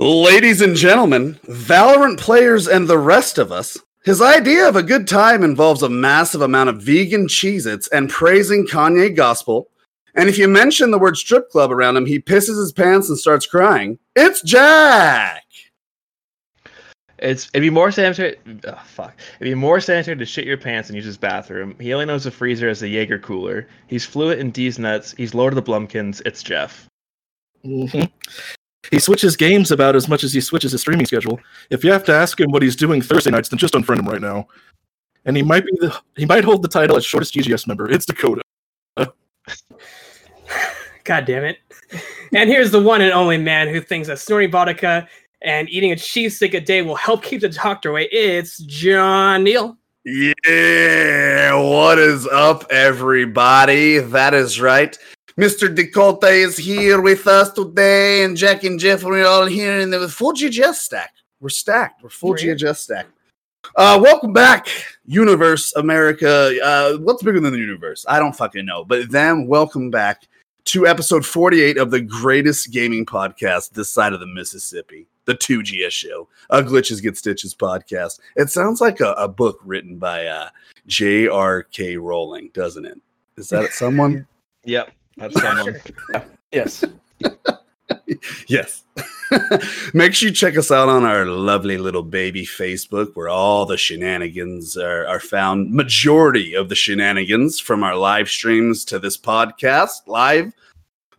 Ladies and gentlemen, Valorant players and the rest of us, his idea of a good time involves a massive amount of vegan Cheez Its and praising Kanye gospel. And if you mention the word strip club around him, he pisses his pants and starts crying. It's Jack! It's it'd be more sanitary. Oh, fuck. It'd be more sanitary to shit your pants and use his bathroom. He only knows the freezer as a Jaeger cooler. He's fluent in D's nuts. He's Lord of the Blumpkins. It's Jeff. Mm-hmm. He switches games about as much as he switches his streaming schedule. If you have to ask him what he's doing Thursday nights, then just unfriend him right now. And he might be the he might hold the title as shortest GGS member. It's Dakota. God damn it. And here's the one and only man who thinks that snorting vodka and eating a cheese stick a day will help keep the doctor away. It's John Neal. Yeah, what is up, everybody? That is right. Mr. Dakota is here with us today, and Jack and Jeff are all here in the full GGS stack. We're stacked. We're full. GGS stack. Uh, welcome back, Universe America. Uh, what's bigger than the universe? I don't fucking know. But then, welcome back to episode 48 of the greatest gaming podcast this side of the Mississippi, the 2GS show, a Glitches Get Stitches podcast. It sounds like a, a book written by uh, J.R.K. Rowling, doesn't it? Is that someone? Yep. That's someone. Yes. yes. Make sure you check us out on our lovely little baby Facebook where all the shenanigans are, are found. Majority of the shenanigans from our live streams to this podcast live,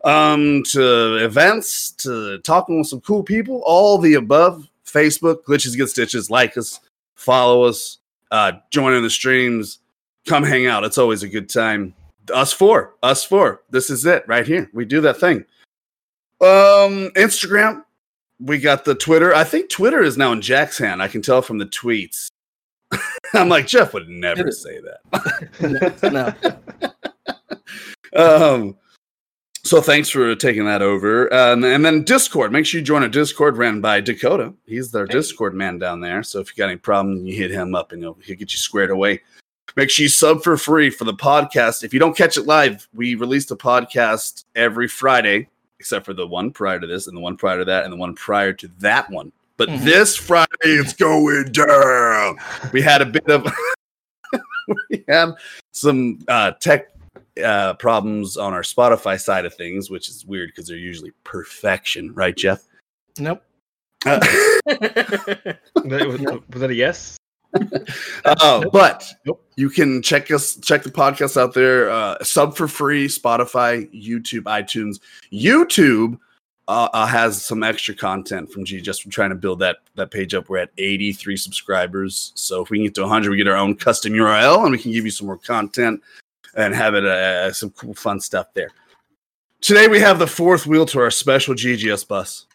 um, to events, to talking with some cool people, all the above. Facebook, Glitches Get Stitches, like us, follow us, uh, join in the streams, come hang out. It's always a good time. Us four, us four. This is it right here. We do that thing. Um, Instagram. We got the Twitter. I think Twitter is now in Jack's hand. I can tell from the tweets. I'm like Jeff would never say that. no. um, so thanks for taking that over. Um, and then Discord. Make sure you join a Discord ran by Dakota. He's their. Discord man down there. So if you got any problem, you hit him up and he'll, he'll get you squared away. Make sure you sub for free for the podcast. If you don't catch it live, we release a podcast every Friday, except for the one prior to this, and the one prior to that, and the one prior to that one. But Mhm. this Friday, it's going down. We had a bit of we had some uh, tech uh, problems on our Spotify side of things, which is weird because they're usually perfection, right, Jeff? Nope. Uh, was, was that a yes? Uh, but Nope. you can check us check the podcast out there. Uh, sub for free, Spotify, YouTube, iTunes. YouTube uh, uh, has some extra content from G just from trying to build that that page up. We're at 83 subscribers, so if we can get to 100, we get our own custom URL, and we can give you some more content and have it uh, some cool fun stuff there. Today we have the fourth wheel to our special GGS bus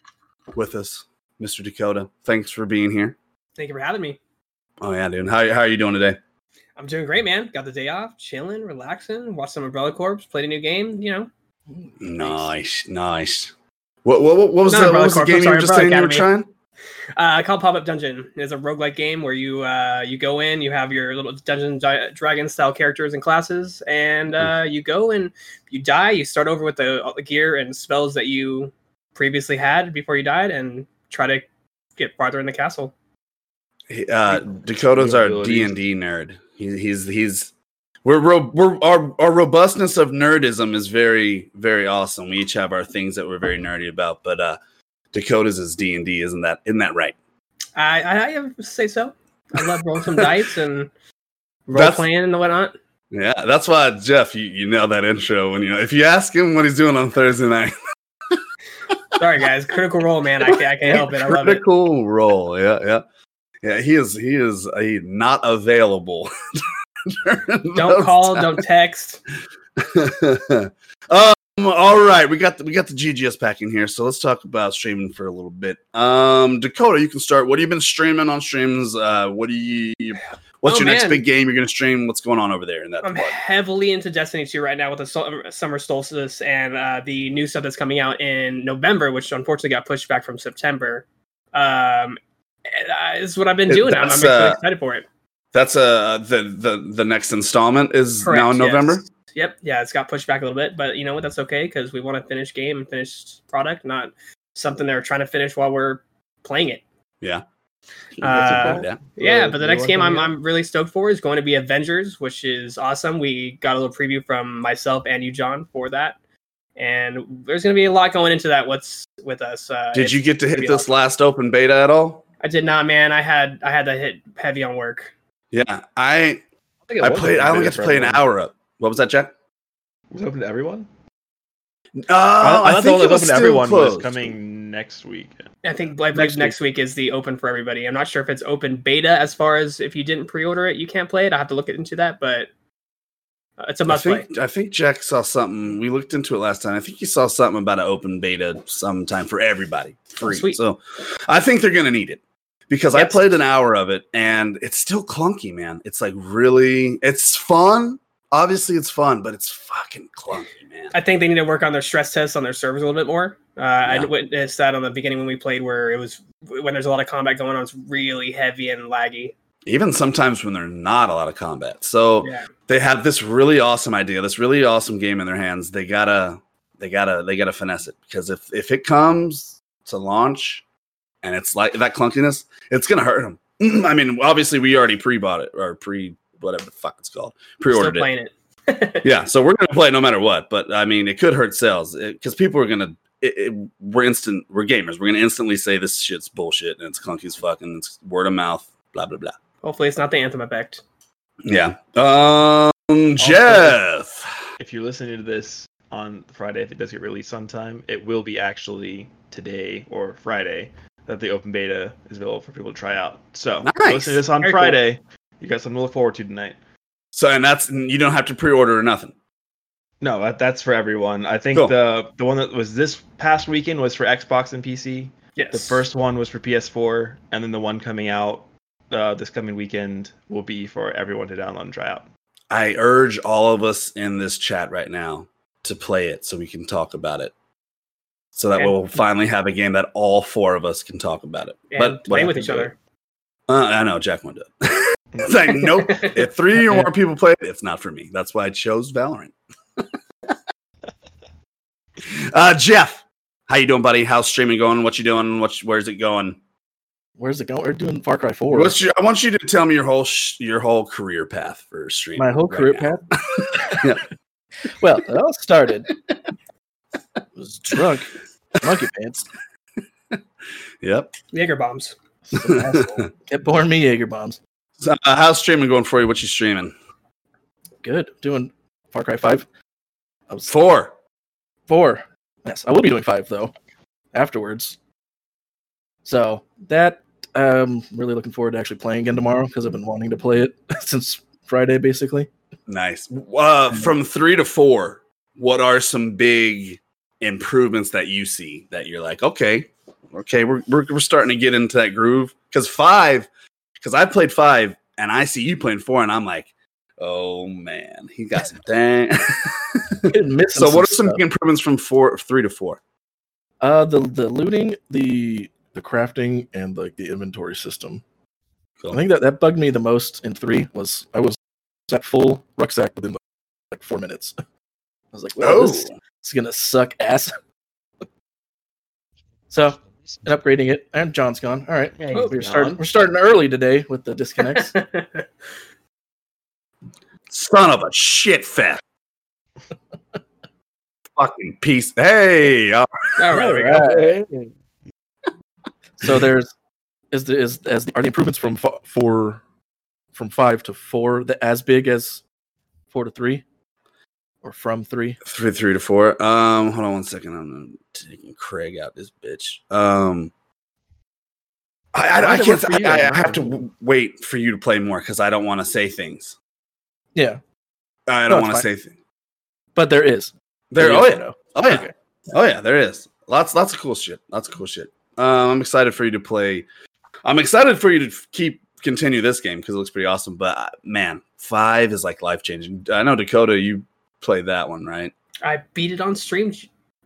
with us, Mr. Dakota. Thanks for being here. Thank you for having me. Oh yeah, dude. How how are you doing today? I'm doing great, man. Got the day off, chilling, relaxing, watch some Umbrella Corps, played a new game, you know. Nice, nice. What what, what was Not the, what was the game I'm you were sorry, just saying you were trying? Uh, called Pop Up Dungeon. It's a roguelike game where you uh, you go in, you have your little Dungeon Di- Dragon style characters and classes, and uh, you go and you die. You start over with the, all the gear and spells that you previously had before you died, and try to get farther in the castle. He- Uh, Dakota's our D and D nerd. He, he's he's we're, ro- we're our our robustness of nerdism is very very awesome. We each have our things that we're very nerdy about, but uh, Dakota's is D and D, isn't that isn't that right? I, I, I say so. I love rolling some dice and role That's- playing and whatnot. Yeah, that's why Jeff, you, you nailed that intro. When you know, if you ask him what he's doing on Thursday night, Sorry, guys. Critical Role, man. I can't, I can't help it. I love it. critical role. Yeah, yeah, yeah. He is he is he not available Don't call, times. don't text. um, all right, we got the, we got the GGS pack in here, so let's talk about streaming for a little bit. Um, Dakota, you can start. What have you been streaming on streams? Uh, what do you? What's Oh, your next big game you're gonna stream? What's going on over there in that I'm heavily into Destiny 2 right now with the sol- summer solstice and uh, the new stuff that's coming out in November, which unfortunately got pushed back from September. Um, uh, is what I've been doing. I'm, I'm that's, really uh, excited for it. That's uh the the the next installment is Correct, now in yes. November. Yep. Yeah, it's got pushed back a little bit, but you know what? That's okay because we want to finish game and finish product, not something they're trying to finish while we're playing it. Yeah. Uh, yeah. Yeah, but the next game I'm. I'm really stoked for is going to be Avengers, which is awesome. We got a little preview from myself and you, John, for that, and there's going to be a lot going into that. What's with us? Uh, Did you get to hit this awesome. last open beta at all? I did not, man. I had I had to hit heavy on work. Yeah, I think it I played. I only got to for play an hour up. What was that, Jack? Was it open to everyone? Uh, I, I thought the one that was open to still everyone closed. was coming next week. I think I Next next, week is the open for everybody. I'm not sure if it's open beta as far as if you didn't pre-order it, you can't play it. I have to look into that, but uh, it's a must play. think, I think Jack saw something. We looked into it last time. I think he saw something about an open beta sometime for everybody, free. sweet. So I think they're gonna need it because I played an hour of it and it's still clunky, man. It's like really, it's fun. Obviously, it's fun, but it's fucking clunky, man. I think they need to work on their stress tests on their servers a little bit more. Uh, I witnessed that on the beginning when we played, where it was when there's a lot of combat going on, it's really heavy and laggy. Even sometimes when there's not a lot of combat. So Yeah, they have this really awesome idea, this really awesome game in their hands. They gotta, they gotta, they gotta finesse it because if if it comes to launch and it's like that clunkiness, it's gonna hurt them. I mean, obviously we already pre-bought it or pre whatever the fuck it's called, pre-ordered it. playing it. Yeah, so we're gonna play it no matter what. But I mean, it could hurt sales because people are gonna. It, it, we're instant. We're gamers. We're gonna instantly say this shit's bullshit and it's clunky as fuck and it's word of mouth. Blah blah blah. Hopefully, it's not the anthem effect. Yeah. Um, Jeff. If you're listening to this on Friday, if it does get released sometime, it will be actually today or Friday that the open beta is available for people to try out. So, if you're Nice. listening to this on Very cool. Friday, you got something to look forward to tonight. So and that's you don't have to pre-order or nothing. No, that, that's for everyone. I think Cool. the the one that was this past weekend was for Xbox and PC. Yes, The first one was for PS4, and then the one coming out uh, this coming weekend will be for everyone to download and try out. I urge all of us in this chat right now to play it so we can talk about it. So that And- we'll finally have a game that all four of us can talk about it. and but playing with each other. Uh, I know Jack won't do it. it's like nope. If three or more people play it, it's not for me. That's why I chose Valorant. uh, Jeff, how you doing, buddy? How's streaming going? What you doing? What? Where's it going? Where's it going? We're doing Far Cry 4. What's your, I want you to tell me your whole sh- your whole career path for streaming. my whole right career now. path? well, it all started. I was drunk, monkey pants. Yep. Jaeger bombs. Some asshole Kept pouring me Jaeger bombs. So, uh, how's streaming going for you? What you streaming? Good. Doing Far Cry 5. I was Four. four. Yes, I will be doing five though afterwards. So that um really looking forward to actually playing again tomorrow because I've been wanting to play it since Friday basically. Nice. Uh, from three to four, what are some big improvements that you see that you're like, okay, okay, we're we're, we're starting to get into that groove? Because five, because I played five and I see you playing four, and I'm like, oh man, he got some dang. so, what are some stuff. improvements from four, three to four? uh the the looting, the the crafting, and like the inventory system. Cool. I think that that bugged me the most in three was I was at full rucksack within like four minutes. I was like, well, Oh, this is gonna suck ass. so and upgrading it, and John's gone. All right, Oh, we're starting. We're starting early today with the disconnects. son of a shit fest. Fucking piece. Hey, all All right, there we go. so there's is the is as are the improvements from f- four from five to four the as big as four to three or from three Three, three to four. Um, hold on one second. I'm taking Craig out this bitch. Um, I, I, I Why did it can't. work for you? I, I have to wait for you to play more because I don't want to say things. Yeah, I don't it's want to say things. but there is. there. Yes Oh or yeah, no? oh yeah, oh yeah. There is lots, lots of cool shit. Lots of cool shit. Um, I'm excited for you to play. I'm excited for you to keep continue this game because it looks pretty awesome. But uh, man, five is like life changing. I know Dakota, you played that one, right? I beat it on stream,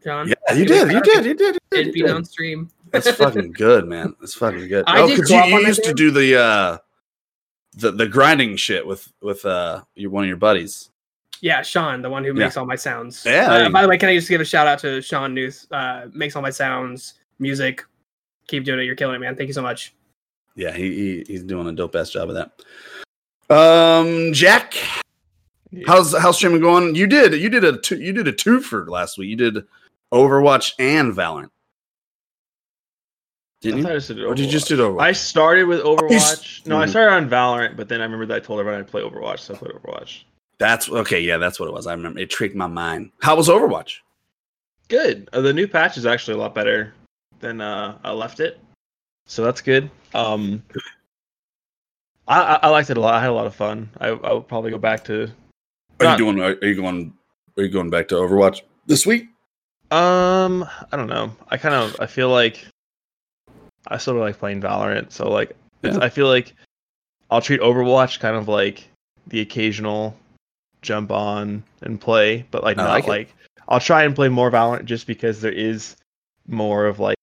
John. Yeah, you did. You did. You did. You did. did beat it on stream. That's fucking good, man. That's fucking good. I oh, did because you, you used to do the uh the the grinding shit with with uh your one of your buddies. Yeah, Sean, the one who Yeah. makes all my sounds. Yeah, Uh, by the way, can I just give a shout out to Sean Newth? Uh, makes all my sounds, music. Keep doing it. You're killing it, man. Thank you so much. Yeah, he, he he's doing a dope ass job of that. Um, Jack, how's how's streaming going? You did you did a two, you did a two for last week. You did Overwatch and Valorant. Didn't I you? just did Or did you just Overwatch. do Overwatch? I started with Overwatch. No, I Mhm. started on Valorant, but then I remember that I told everyone I'd play Overwatch, so I played Overwatch. That's okay. Yeah, that's what it was. I remember. It tricked my mind. How was Overwatch? Good. Uh, the new patch is actually a lot better than uh, I left it, so that's good. Um, I, I, I liked it a lot. I had a lot of fun. I, I would probably go back to. Are Not- you doing? Are, are you going? Are you going back to Overwatch this week? Um, I don't know. I kind of I feel like I sort of like playing Valorant, so like Yeah. I feel like I'll treat Overwatch kind of like the occasional jump on and play, but like I not like, like I'll try and play more Valorant just because there is more of like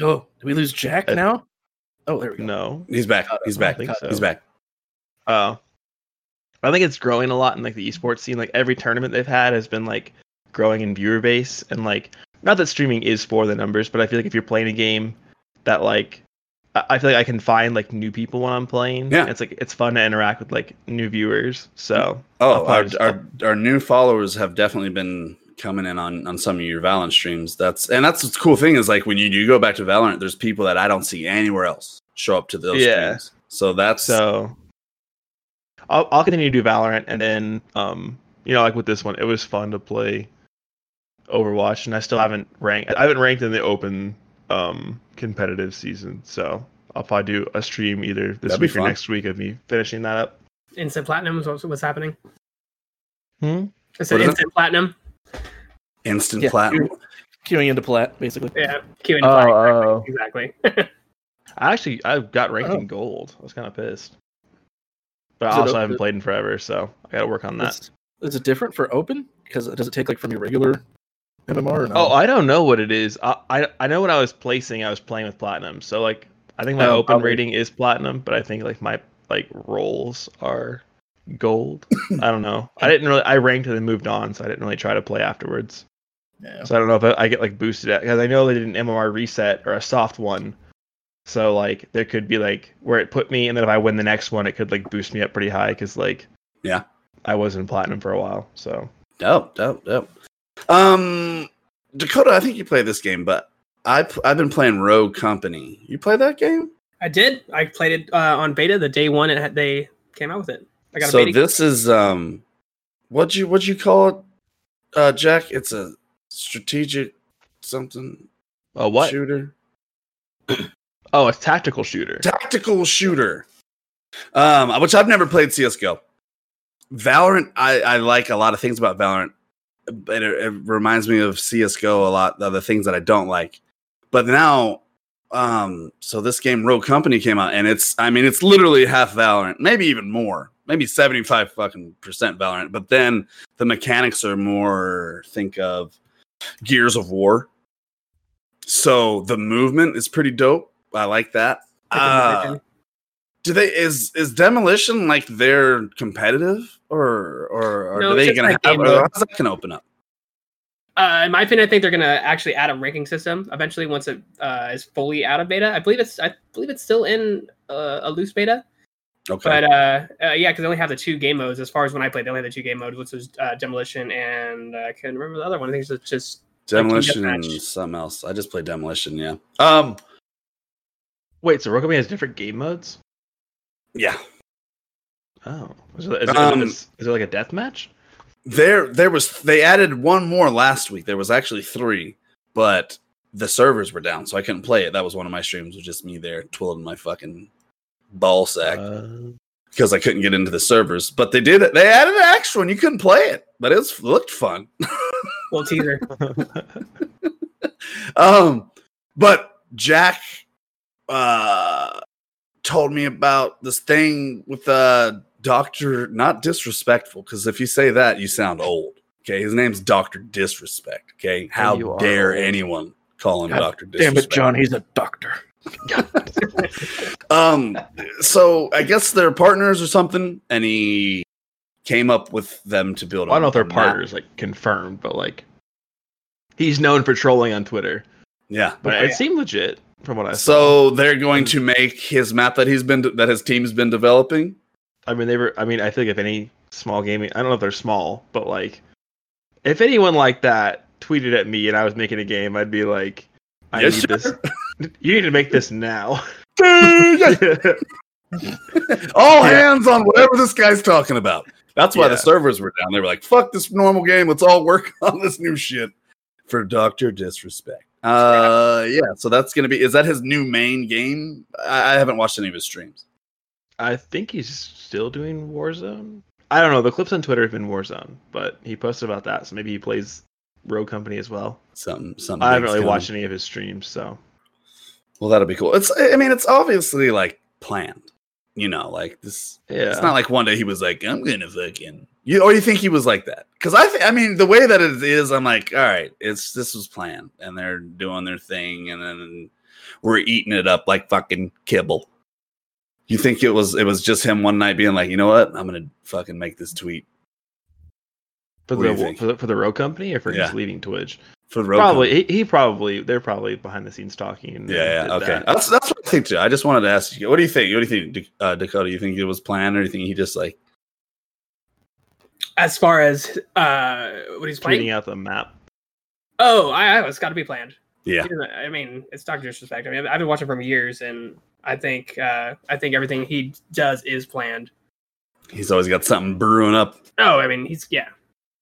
Oh, did we lose Jack Uh, now? Oh, there we go. no. He's back. He's back. think so. He's back. Oh. I think it's growing a lot in like the esports scene. Like every tournament they've had has been like growing in viewer base and like not that streaming is for the numbers, but I feel like if you're playing a game that like I I feel like I can find like new people when I'm playing. Yeah. It's like it's fun to interact with like new viewers. So Oh, our, just- our our new followers have definitely been coming in on on some of your Valorant streams. That's and that's the cool thing is like when you do go back to Valorant, there's people that I don't see anywhere else show up to those Yeah. streams. So that's so I'll I'll continue to do Valorant and then um you know like with this one it was fun to play Overwatch and I still haven't ranked I haven't ranked in the open um competitive season so I'll probably do a stream either this That'd week or next week of me finishing that up. Instant platinum is what's, what's happening. Hmm? I said What is it? instant platinum. Instant Yeah, platinum. Queuing into plat, basically. Yeah, queuing. Oh, flag, oh. exactly. I actually I got ranked Oh. in gold. I was kind of pissed. But Is I also open? haven't played in forever, so I got to work on that. Is, is it different for open? Because does it take like from your regular MMR? Or no? Oh, I don't know what it is. I, I I know when I was placing, I was playing with platinum. So like, I think my Oh, open probably. rating is platinum, but I think like my like rolls are gold. I don't know. I didn't really. I ranked and then moved on, so I didn't really try to play afterwards. Yeah. So I don't know if I, I get like boosted at because I know they did an MMR reset or a soft one. So like there could be like where it put me, and then if I win the next one, it could like boost me up pretty high because like Yeah. I was in platinum for a while. So Dope, dope, dope. Um, Dakota, I think you play this game, but I I've been playing Rogue Company. You play that game? I did. I played it uh, on beta the day one it had, they came out with it. I got so a beta. this is um, what you what you call it, uh, Jack? It's a strategic something uh, what? shooter, Oh, a tactical shooter. tactical shooter. Um, which I've never played CS:GO. Valorant, I I like a lot of things about Valorant, but it, it reminds me of CS:GO a lot. The other things that I don't like, but now. Um, so this game Rogue Company came out, and it's I mean it's literally half Valorant, maybe even more, maybe seventy five fucking percent Valorant. But then the mechanics are more think of Gears of War. So the movement is pretty dope. I like that. Uh, do they is is demolition like they're competitive or or, or No, are they gonna like have or how's that gonna open up? Uh, in my opinion, I think they're gonna actually add a ranking system eventually once it uh, is fully out of beta. I believe it's I believe it's still in uh, a loose beta, Okay. but uh, uh, yeah, because they only have the two game modes. As far as when I played, they only had the two game modes, which was uh, demolition and uh, I can't remember the other one. I think it's just demolition and something else. I just played demolition, yeah. Um Wait, so Rogue Company has different game modes? yeah. Oh, is it, is it, Um, is it like a death match? There there was they added one more last week. There was actually three, but the servers were down, so I couldn't play it. That was one of my streams, was just me there twiddling my fucking ball sack Uh, because I couldn't get into the servers. But they did it. They added an extra one. You couldn't play it, but it was, looked fun. well, teaser. um, but Jack uh told me about this thing with uh Doctor not disrespectful, because if you say that, you sound old. Okay, his name's Doctor Disrespect. Okay, how you are dare old. anyone call him God Doctor Damn it, John. He's a doctor. Um, so I guess they're partners or something, and he came up with them to build. I don't know if they're a map. partners, like confirmed, but like he's known for trolling on Twitter. Yeah, But Okay. it seemed legit from what I saw. So they're going to make his map that he's been that his team's been developing. I mean, they were. I mean, I think if any small gaming, I don't know if they're small, but like, if anyone like that tweeted at me and I was making a game, I'd be like, I Yes, need this. You need to make this now. All hands on whatever this guy's talking about. That's why the servers were down. They were like, "Fuck this normal game. Let's all work on this new shit for Doctor Disrespect." Uh, yeah. So that's gonna be. Is that his new main game? I, I haven't watched any of his streams. I think he's still doing Warzone. I don't know. The clips on Twitter have been Warzone, but he posted about that, so maybe he plays Rogue Company as well. Something. Something. I haven't really coming. watched any of his streams, so Well, that'll be cool. It's. I mean, it's obviously like planned. You know, like this. yeah. It's not like one day he was like, "I'm gonna fucking," you or you think he was like that? Because I, th- I mean, the way that it is, I'm like, all right, it's this was planned, and they're doing their thing, and then we're eating it up like fucking kibble. You think it was it was just him one night being like, you know what, I'm gonna fucking make this tweet for what the, think? for the for the Rogue Company or for Yeah. just leaving Twitch. for the road. Probably he, he probably they're probably behind the scenes talking. And Yeah, yeah, okay. that. That's that's what I think too. I just wanted to ask you, what do you think? What do you think, uh, Dakota? Do you think it was planned, or do you think he just like, As far as uh, what he's playing. out the map. Oh, I, I it's got to be planned. yeah, I mean, it's Doctor Disrespect. I mean, I've been watching for years, and I think uh, I think everything he does is planned. he's always got something brewing up. Oh, I mean, he's yeah,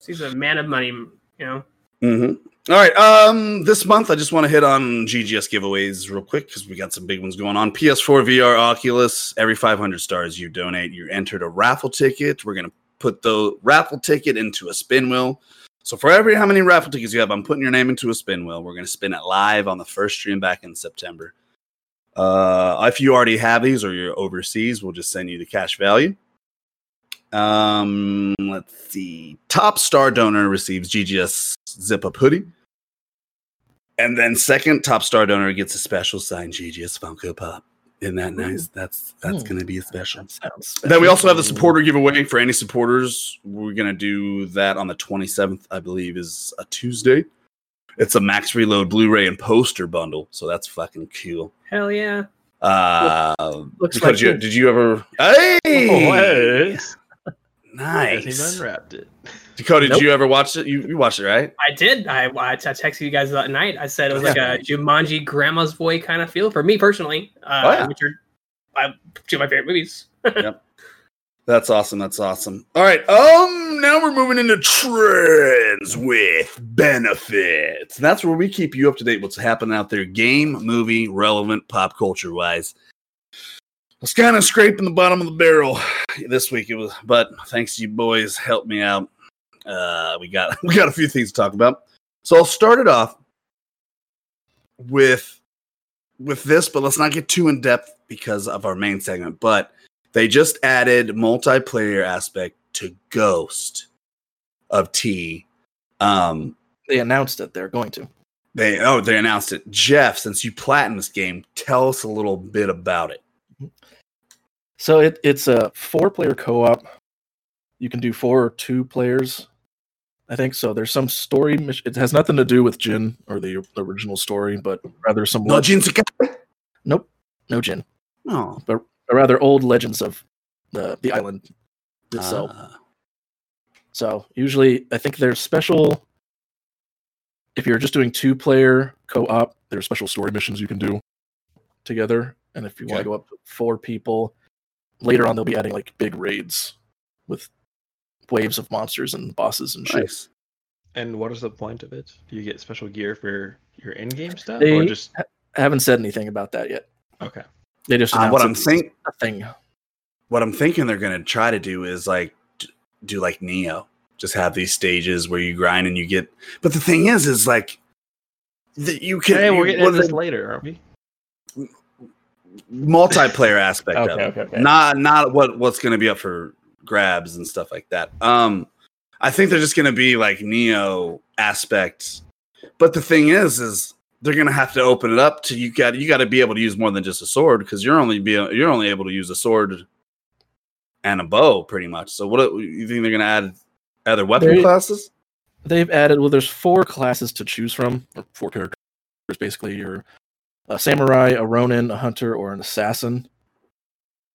he's a man of money. You know, hmm All right. Um, this month I just want to hit on GGS giveaways real quick because we got some big ones going on. PS4 VR Oculus. Every 500 stars you donate, you're entered a raffle ticket. We're gonna put the raffle ticket into a spin wheel. So for every how many raffle tickets you have, I'm putting your name into a spin wheel. We're gonna spin it live on the first stream back in September. Uh, if you already have these or you're overseas, we'll just send you the cash value. Um, let's see. Top star donor receives GGS zip up hoodie. And then second top star donor gets a special signed GGS Funko Pop. Isn't that nice? That's that's Hmm. gonna be a special. Sounds Then we also have the supporter giveaway for any supporters. We're gonna do that on the 27th, I believe, is a Tuesday. It's a max reload Blu-ray and poster bundle, so that's fucking cool. hell yeah. Uh, Looks because like you, did you ever? Hey, Oh, hey. Nice. Hasn't been it. Dakota, Nope. did you ever watch it? You, you watched it, right? I did. I, I, I texted you guys that night. I said it was like a Jumanji Grandma's Boy kind of feel for me personally. Uh, Oh, yeah. Which are I, two of my favorite movies. Yep. That's awesome. That's awesome. All right. Um, now we're moving into trends with benefits. And that's where we keep you up to date what's happening out there, game, movie, relevant, pop culture wise. Was kind of scraping the bottom of the barrel this week. It was, but thanks to you boys, helped me out. Uh, we got we got a few things to talk about. So I'll start it off with with this, but let's not get too in depth because of our main segment. But they just added multiplayer aspect to Ghost of T. Um, They announced that they're going to. they oh they announced it. Jeff, since you platinum this game, tell us a little bit about it. So it, it's a four player co op. You can do four or two players. I think so. There's some story. Mission. It has nothing to do with Jin or the original story, but rather some. No Nope, no Jin. Oh, Or rather, old legends of the the island itself. ah. So usually, I think there's special. If you're just doing two player co op, there's special story missions you can do together. And if you want to go up to four people, later on they'll be adding like big raids with waves of monsters and bosses and shit. nice. And what is the point of it? Do you get special gear for your in-game stuff, or just I haven't said anything about that yet. okay? They just Uh, what I'm announced think thing. what I'm thinking they're gonna try to do is like do like Nioh, just have these stages where you grind and you get. But the thing is, is like that you can Hey, we're getting what into this later, aren't we? Multiplayer aspect of it, okay, okay. not not what what's gonna be up for grabs and stuff like that. Um, I think they're just gonna be like Nioh aspects. But the thing is, is they're gonna have to open it up to you. Got you got to be able to use more than just a sword because you're only be you're only able to use a sword and a bow pretty much. So what do you think they're gonna add other weapon They- classes? They've added well, there's four classes to choose from, or four characters basically. You're a samurai, a ronin, a hunter, or an assassin,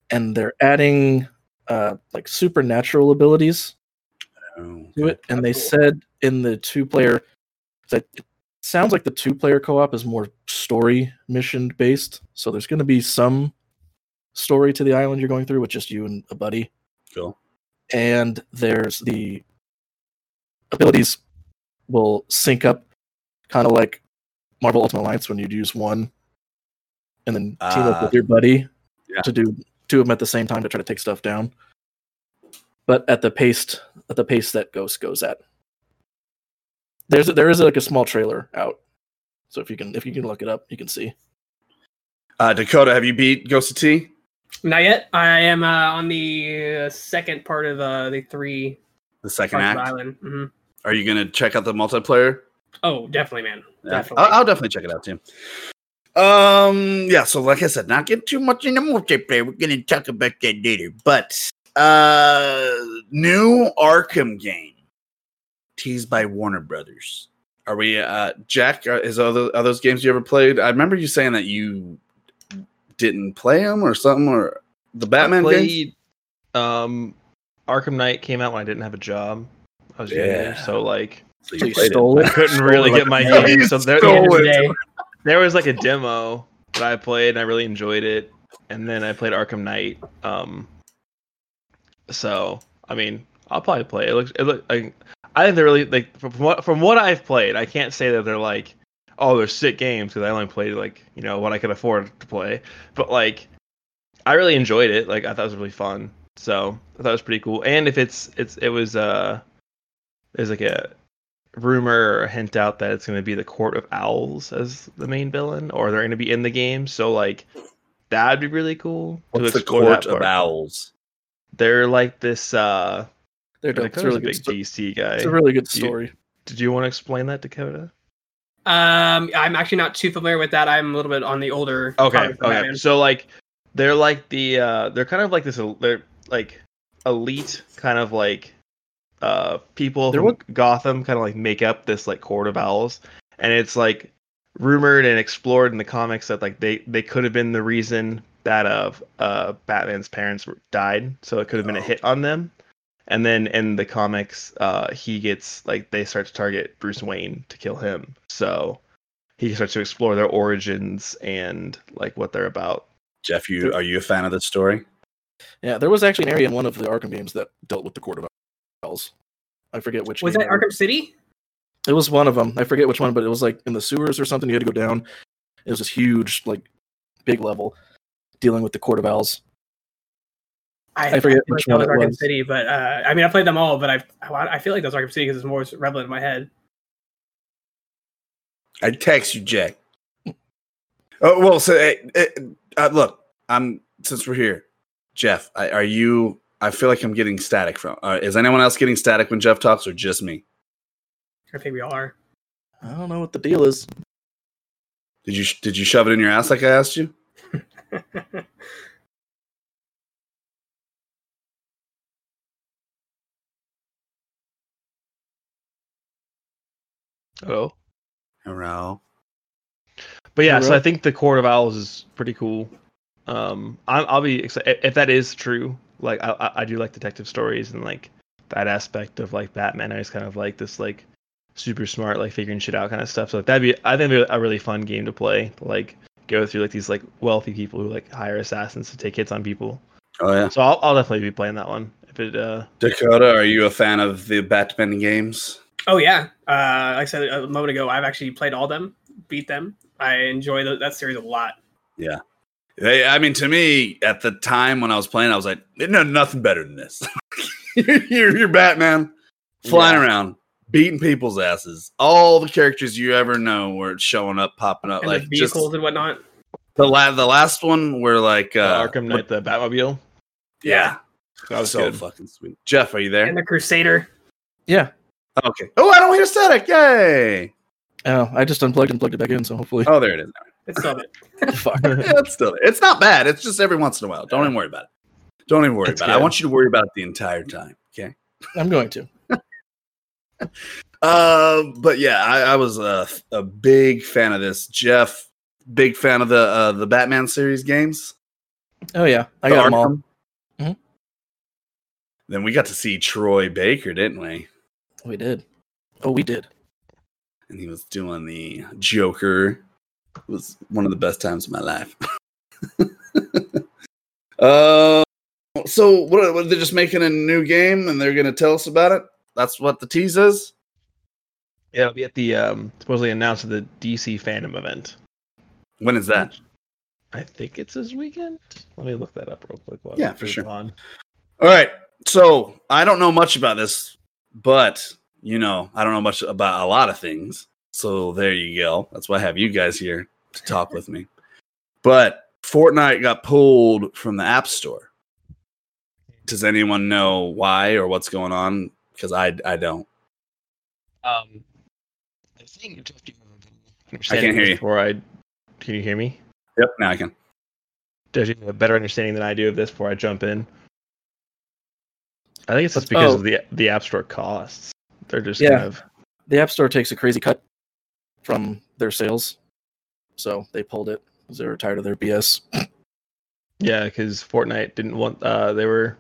and they're adding uh, like supernatural abilities Oh, to it. And they said in the two player that it sounds like the two player co op is more story mission based. So there's going to be some story to the island you're going through with just you and a buddy. Cool. And there's the abilities will sync up kind of like Marvel Ultimate Alliance when you'd use one and then team up Ah. with your buddy Yeah. to do two of them at the same time to try to take stuff down. But at the pace at the pace that Ghost goes at. There's there is like a small trailer out. So if you can if you can look it up, you can see. Uh, Dakota, have you beat Ghost of T? Not yet. I am uh, on the uh, second part of uh, the three The second parts of the act. island. hmm Are you gonna check out the multiplayer? Oh, definitely, man. Yeah, Definitely. I'll, I'll definitely check it out too. Um, yeah. So, like I said, not get too much into multiplayer. We're gonna talk about that later. But uh, new Arkham game, teased by Warner Brothers. Are we, uh, Jack? Are, is other are those games you ever played? I remember you saying that you didn't play them or something, or the Batman I games. um, Arkham Knight came out when I didn't have a job. I was younger, Yeah. so like So So you played it. stole I couldn't really Stole get my it. game. So there, There was like a demo that I played and I really enjoyed it. And then I played Arkham Knight. Um, so I mean, I'll probably play it. It looks, it look like I think they're really like from what from what I've played. I can't say that they're like, oh, they're sick games because I only played like you know what I could afford to play. But like, I really enjoyed it. Like I thought it was really fun. So I thought it was pretty cool. And if it's it's it was uh, there's like a rumor or a hint out that it's going to be the Court of Owls as the main villain, or they're going to be in the game. So like, that'd be really cool to What's the Court that of. Owls? They're like this. uh They're like It's Dakota's a a really big sto- DC guy. It's a really good You- story. Did you want to explain that, Dakota? um, I'm actually not too familiar with that. I'm a little bit on the older. Okay, okay. Batman. So like, they're like the uh they're kind of like this. They're like elite kind of like uh people They're from what- Gotham kind of like make up this like court of owls, and it's like rumored and explored in the comics that like they they could have been the reason that of uh Batman's parents were, died, so it could have been a Oh. hit on them. And then in the comics, uh, he gets like they start to target Bruce Wayne to kill him. So he starts to explore their origins and like what they're about. Jeff, you are you a fan of this story? Yeah, there was actually an area in one of the Arkham games that dealt with the Court of Owls. I forget which. One. Was game that Arkham City? It was one of them. I forget which one, but it was like in the sewers or something. You had to go down. It was this huge, like, big level dealing with the Court of Owls. I forget feel which one it was Arkham was. City, but uh, I mean, I played them all, but I I feel like that was Arkham City because it's more relevant in my head. I text you, Jack. Oh well, so uh, look, I'm since we're here, Jeff. I, are you? I feel like I'm getting static from. Uh, is anyone else getting static when Jeff talks, or just me? I think we all are. I don't know what the deal is. Did you did you shove it in your ass like I asked you? Oh. Hello. But yeah, so I think the Court of Owls is pretty cool. Um, I'm, I'll be excited if that is true. Like, I, I- I do like detective stories and like that aspect of like Batman. I just kind of like this like super smart, like figuring shit out kind of stuff. So like, that'd be, I think, it'd be a really fun game to play. To, like, go through like these like wealthy people who like hire assassins to take hits on people. Oh yeah, So I'll, I'll definitely be playing that one if it. uh Dakota. Are you a fan of the Batman games? Oh yeah, uh, like I said a moment ago, I've actually played all them, beat them. I enjoy tho- that series a lot. They, I mean, to me, at the time when I was playing, I was like, no, nothing better than this. you're, you're Batman flying Yeah. around, beating people's asses. All the characters you ever know were showing up, popping up. and like the just vehicles and whatnot. the la- the last one were like Uh, uh, Arkham Knight, the Batmobile. Yeah, That was so good. fucking sweet. Jeff, are you there? And the Crusader. Yeah. Okay. Oh, I don't hear static. Yay! Oh, I just unplugged and plugged it back in, so hopefully. Oh, there it is. It's still it. Fuck. yeah, it's still there. It's not bad. It's just every once in a while. Don't even worry about it. Don't even worry That's about it. I want you to worry about it the entire time. Okay. I'm going to. Uh, but yeah, I, I was a, a big fan of this. Jeff, big fan of the uh, the Batman series games. Oh yeah, I The got them all. Arkham. Mhm. Then we got to see Troy Baker, didn't we? We did. Oh, we did. And he was doing the Joker. It was one of the best times of my life. uh, so what? what? They're just making a new game, and they're going to tell us about it. That's what the tease is. Yeah, it'll be at the um, supposedly announced at the DC fandom event. When is that? I think it's this weekend. Let me look that up real quick. while Yeah, for sure. On. All right. So I don't know much about this, but you know, I don't know much about a lot of things. So there you go. That's why I have you guys here to talk with me. But Fortnite got pulled from the App Store. Does anyone know why or what's going on? Because I I don't. Um, I think Jeff, do you have a I can't hear you. Before I, can you hear me? Yep. Now I can. Does you have a better understanding than I do of this before I jump in? I think it's just because oh. of the the App Store costs. They're just Yeah. kind of The App Store takes a crazy cut from their sales, so they pulled it because they were tired of their BS. yeah, because Fortnite didn't want. Uh, they were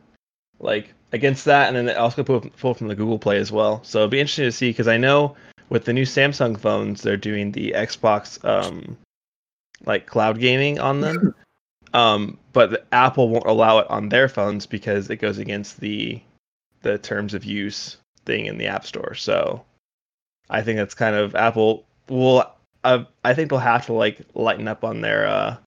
like against that, and then they also pulled from the Google Play as well. So it'd be interesting to see because I know with the new Samsung phones, they're doing the Xbox um like cloud gaming on them. um, but the Apple won't allow it on their phones because it goes against the the terms of use thing in the App Store. So I think that's kind of Apple will. Uh, I think they'll have to like lighten up on their uh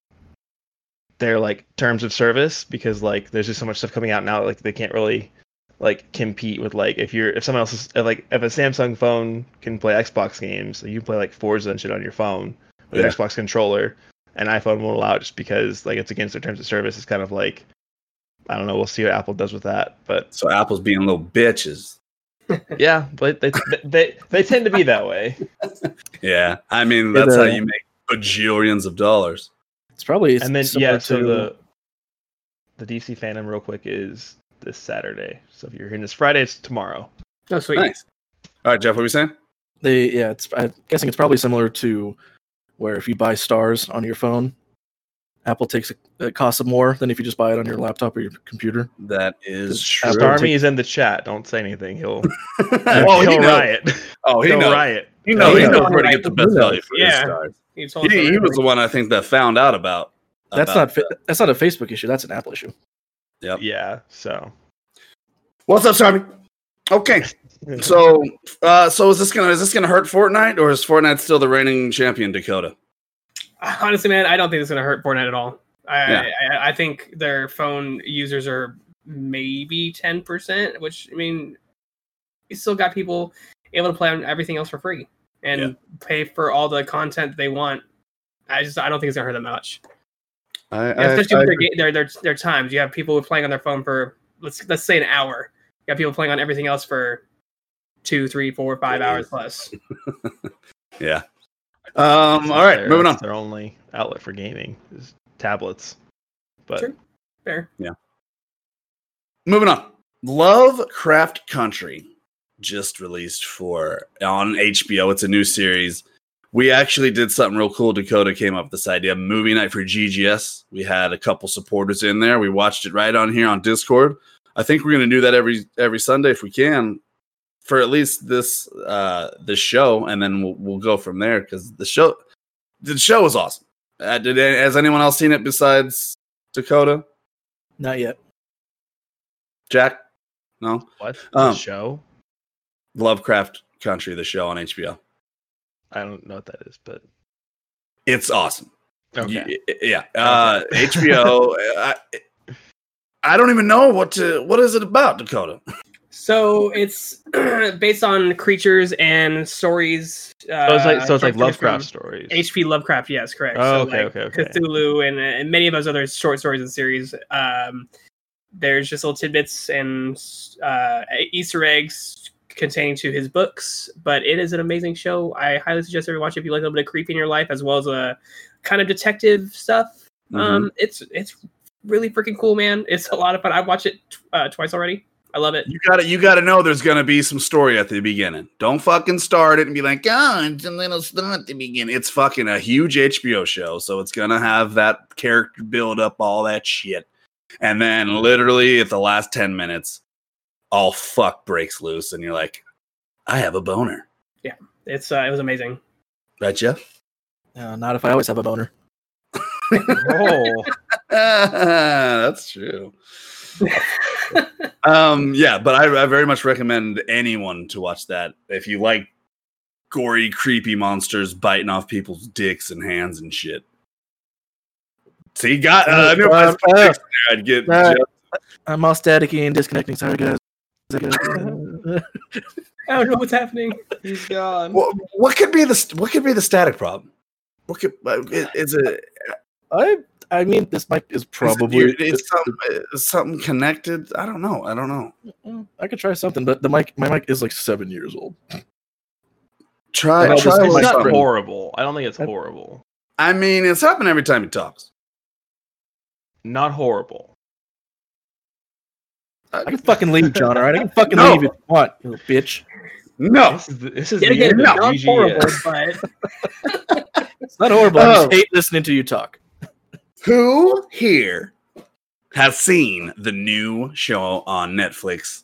their like terms of service because like there's just so much stuff coming out now like they can't really like compete with like if you're if someone else is if, like if a Samsung phone can play Xbox games you can play like Forza and shit on your phone with Yeah. an Xbox controller and iPhone won't allow it just because like it's against their terms of service it's kind of like I don't know we'll see what Apple does with that but So Apple's being little bitches. Yeah but they they they tend to be that way Yeah. I mean, that's how uh, you make bajillions of dollars. It's probably and then yeah so to- the the DC fandom real quick is this Saturday so if you're hearing this Friday it's tomorrow Oh, sweet. Nice. All right, Jeff, what were you saying? they yeah. It's I'm guessing it's probably similar to where if you buy stars on your phone, Apple takes a, it costs more than if you just buy it on your laptop or your computer. That is Just true. Apple- Starmie is in the chat. Don't say anything. He'll oh, he he'll knows. riot. Oh, he he'll knows. riot. He knows. He Yeah. knows where to get the best value for his Yeah. stars. He, told us He, he was the one I think that found out about. That's about not fa- that's not a Facebook issue. That's an Apple issue. Yep. Yeah. So What's up, Stormy? Okay, so uh, so is this gonna is this gonna hurt Fortnite or is Fortnite still the reigning champion, Dakota? Honestly, man, I don't think it's going to hurt Fortnite at all. I, Yeah. I I think their phone users are maybe ten percent, which I mean, you still got people able to play on everything else for free and Yeah. pay for all the content they want. I just I don't think it's gonna hurt them much, I, especially with their, their their their times. You have people playing on their phone for let's let's say an hour. You have people playing on everything else for two, three, four, five hours plus. yeah. Um. All right, Their- moving on. Their only outlet for gaming is tablets. But Sure. Fair. Yeah. Moving on. Lovecraft Country just released for on HBO. It's a new series. We actually did something real cool. Dakota came up with this idea. Movie night for GGS. We had a couple supporters in there. We watched it right on here on Discord. I think we're gonna do that every every Sunday if we can, for at least this uh this show, and then we'll we'll go from there because the show the show was awesome. Uh, did has anyone else seen it besides Dakota? Not yet. Jack? No. what Um, show? Lovecraft Country, the show on HBO. I don't know what that is, but It's awesome. Okay. Y- yeah. Uh, HBO. I, I don't even know what to. What is it about, Dakota? So it's based on creatures and stories. Uh, So it's like so it's like Lovecraft stories. H.P. Lovecraft, yes, correct. Oh, so okay, like okay, okay. Cthulhu and, and many of those other short stories and series. Um, there's just little tidbits and uh, Easter eggs containing to his books, but it is an amazing show. I highly suggest everyone watch it if you like a little bit of creepy in your life, as well as a kind of detective stuff. Mm-hmm. Um, it's it's really freaking cool, man. It's a lot of fun. I've watched it uh, twice already. I love it. You got to You got to know there's gonna be some story at the beginning. Don't fucking start it and be like, oh, it's a little stuff at the beginning. It's fucking a huge HBO show, so it's gonna have that character build up, all that shit, and then literally at the last ten minutes, all fuck breaks loose, and you're like, I have a boner. Yeah. It's uh, it was amazing. Right, Jeff? Uh, not if I always have a boner. Oh, That's true. um, yeah, but I, I very much recommend anyone to watch that if you like gory, creepy monsters biting off people's dicks and hands and shit. See, got uh, I knew if I Uh, spelled uh, dicks there, I'd get uh, Jeff- I'm all staticky and disconnecting. Sorry, guys. I don't know what's happening. he's gone. what, what could be the what could be the static problem? What could uh, is, is it? I I mean, this mic is probably. Probably it's something, it's something connected. I don't know. I don't know. I could try something, but the mic, my mic is like seven years old. Try, Well, try this- It's like not something. horrible. I don't think it's I- horrible. I mean, it's happened every time he talks. Not horrible. I can fucking leave, John. All right, I can fucking No. leave if you want, you little bitch. No, This is the, this is Yet the again, end it's of not horrible, but It's not horrible. I Oh. just hate listening to you talk. Who here has seen the new show on Netflix?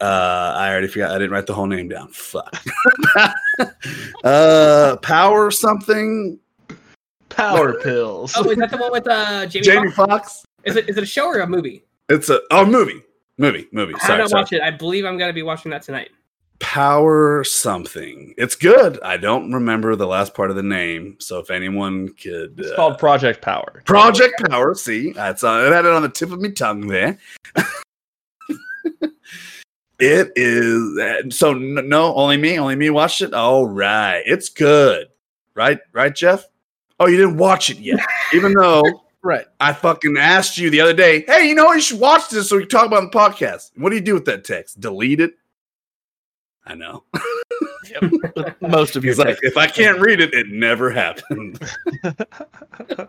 Uh, I already forgot. I didn't write the whole name down. Fuck. uh, Power something. Power pills. oh, is that the one with uh, Jamie? Jamie Foxx? Fox. Is it is it a show or a movie? It's a oh movie, movie, movie. I have Sorry, not sorry. watched it. I believe I'm gonna be watching that tonight. Power something. It's good. I don't remember the last part of the name. So if anyone could, It's uh, called Project Power. Project Power. See, that's uh, I had it on the tip of my tongue there. it is so no, only me, only me watched it. All right, it's good, right? Right, Jeff? Oh, you didn't watch it yet, even though Right. I fucking asked you the other day. Hey, you know what? You should watch this so we can talk about the podcast. What do you do with that text? Delete it. I know. But most of you. Like, if I can't read it, it never happened.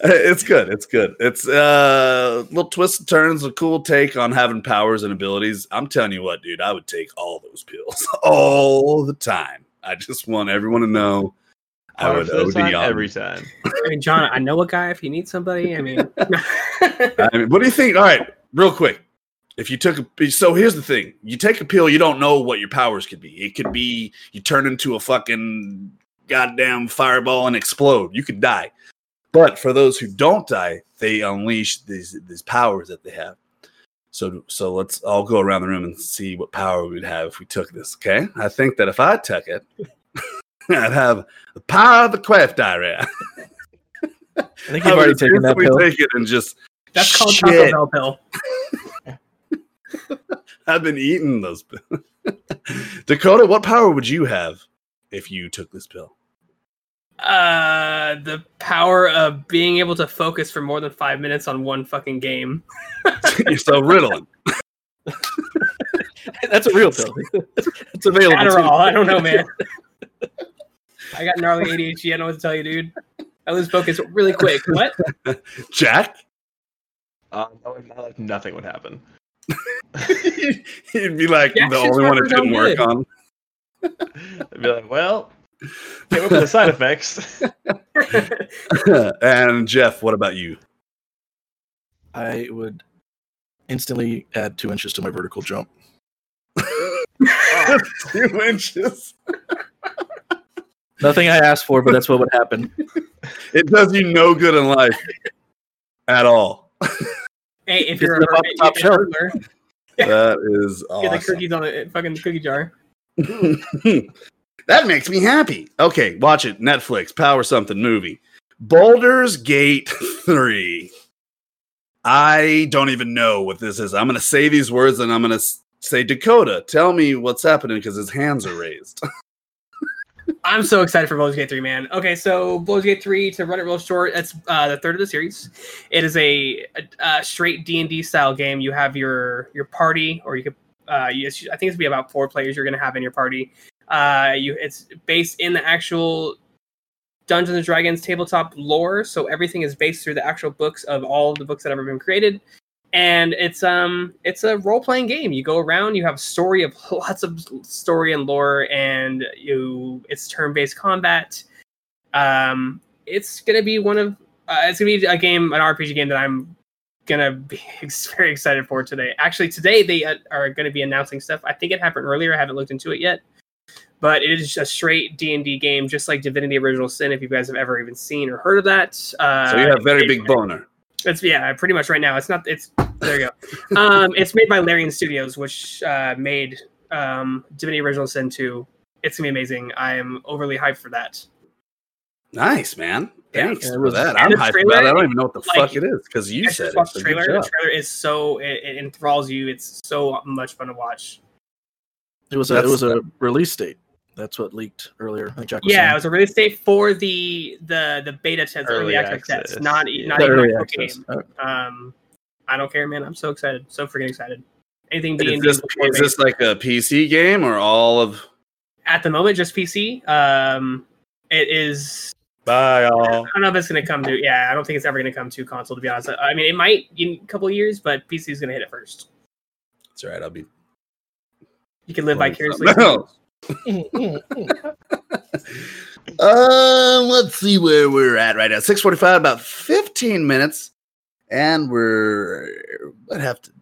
it's good. It's good. It's uh little twists and turns, a cool take on having powers and abilities. I'm telling you what, dude, I would take all those pills all the time. I just want everyone to know I Power would for OD time, on every time. I mean, John, I know a guy if you need somebody. I mean, I mean, what do you think? All right, real quick. If you took a so here's the thing: you take a pill, you don't know what your powers could be. It could be you turn into a fucking goddamn fireball and explode. You could die. But for those who don't die, they unleash these these powers that they have. So so let's all go around the room and see what power we'd have if we took this. Okay, I think that if I took it, I'd have the power of the craft diarrhea. I think you've already taken that pill. Take it and just that's called Shit. Taco Bell pill. I've been eating those pills. Dakota, what power would you have if you took this pill? Uh, the power of being able to focus for more than five minutes on one fucking game. You're so riddling. That's a real pill. it's available. too. Adderall. I don't know, man. I got gnarly ADHD. I don't know what to tell you, dude. I lose focus really quick. What? Jack? Uh, no, in my life, nothing would happen. He'd be like Jack the only one it didn't out work good. on. I'd be like, well, can't wait for the side effects. and Jeff, what about you? I would instantly add two inches to my vertical jump. Two inches. Nothing I asked for, but that's what would happen. It does you no good in life at all. Hey, if Just you're a, live top if you're a shelf. hurdler, That is get the cookies on a fucking cookie jar. that makes me happy. Okay, watch it. Netflix, Power Something movie. Baldur's Gate 3. I don't even know what this is. I'm going to say these words and I'm going to say, Dakota, tell me what's happening because his hands are raised. I'm so excited for Baldur's Gate 3, man. Okay, so Baldur's Gate 3, to run it real short, it's uh, the third of the series. It is a, a, a straight D&D style game. You have your your party, or you could, uh, you, I think it's be about four players you're going to have in your party. Uh, you It's based in the actual Dungeons and Dragons tabletop lore, so everything is based through the actual books of all the books that have ever been created and it's um it's a role playing game. You go around, you have story of lots of story and lore, and you it's turn based combat. Um, it's gonna be one of uh, it's gonna be a game, an RPG game that I'm gonna be very excited for today. Actually, today they uh, are gonna be announcing stuff. I think it happened earlier. I haven't looked into it yet, but it is a straight D and D game, just like Divinity: Original Sin. If you guys have ever even seen or heard of that, uh, so you have a very big boner. It's yeah, pretty much right now. It's not. It's there you go. um, it's made by Larian Studios, which uh, made um, Divinity: Original Sin 2. It's gonna be amazing. I am overly hyped for that. Nice, man. Thanks Yeah, for that. I'm hyped trailer, about it. I don't even know what the like, fuck it is because you I said just it. so the trailer. The trailer is so it, it enthralls you. It's so much fun to watch. It was a, it was a release date. That's what leaked earlier. I think Jack was Yeah, it was a release date for the the the beta test, early, Early access, test, access, not yeah. not The even early a access. game. Uh, Um, I don't care, man. I'm so excited, so freaking excited. Anything D Is and D this, is this like a PC game or all of? at the moment just PC. Um, it is Bye, I all. I don't know if it's going to come to. Yeah, I don't think it's ever going to come to console. To be honest, I mean, it might in a couple of years, but PC is going to hit it first. That's all right. I'll be. You can live playing vicariously. something else. Um, let's see where we're at right now. Six forty-five, about fifteen minutes, and we're. I'd have to.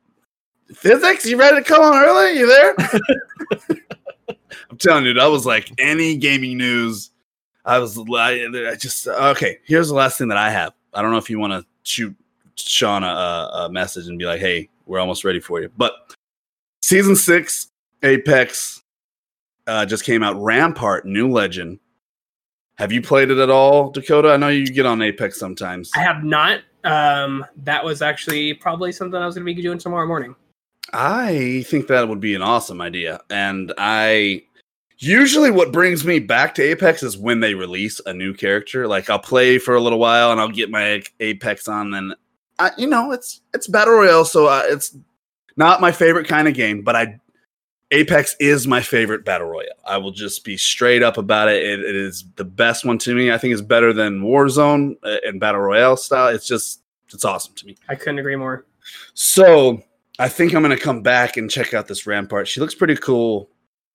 Physics, you ready to come on early? You there? I'm telling you, that was like any gaming news. I was, I, I just okay. Here's the last thing that I have. I don't know if you want to shoot Sean a, a message and be like, "Hey, we're almost ready for you." But season six, Apex, uh, just came out. Rampart, New Legend. Have you played it at all, Dakota? I know you get on Apex sometimes. I have not. Um, that was actually probably something I was going to be doing tomorrow morning. I think that would be an awesome idea. And I usually what brings me back to Apex is when they release a new character. Like I'll play for a little while and I'll get my Apex on and I, you know, it's it's battle royale so uh, it's not my favorite kind of game, but I Apex is my favorite battle royale. I will just be straight up about it. It, it is the best one to me. I think it's better than Warzone uh, and battle royale style. It's just it's awesome to me. I couldn't agree more. So I think I'm gonna come back and check out this Rampart. She looks pretty cool.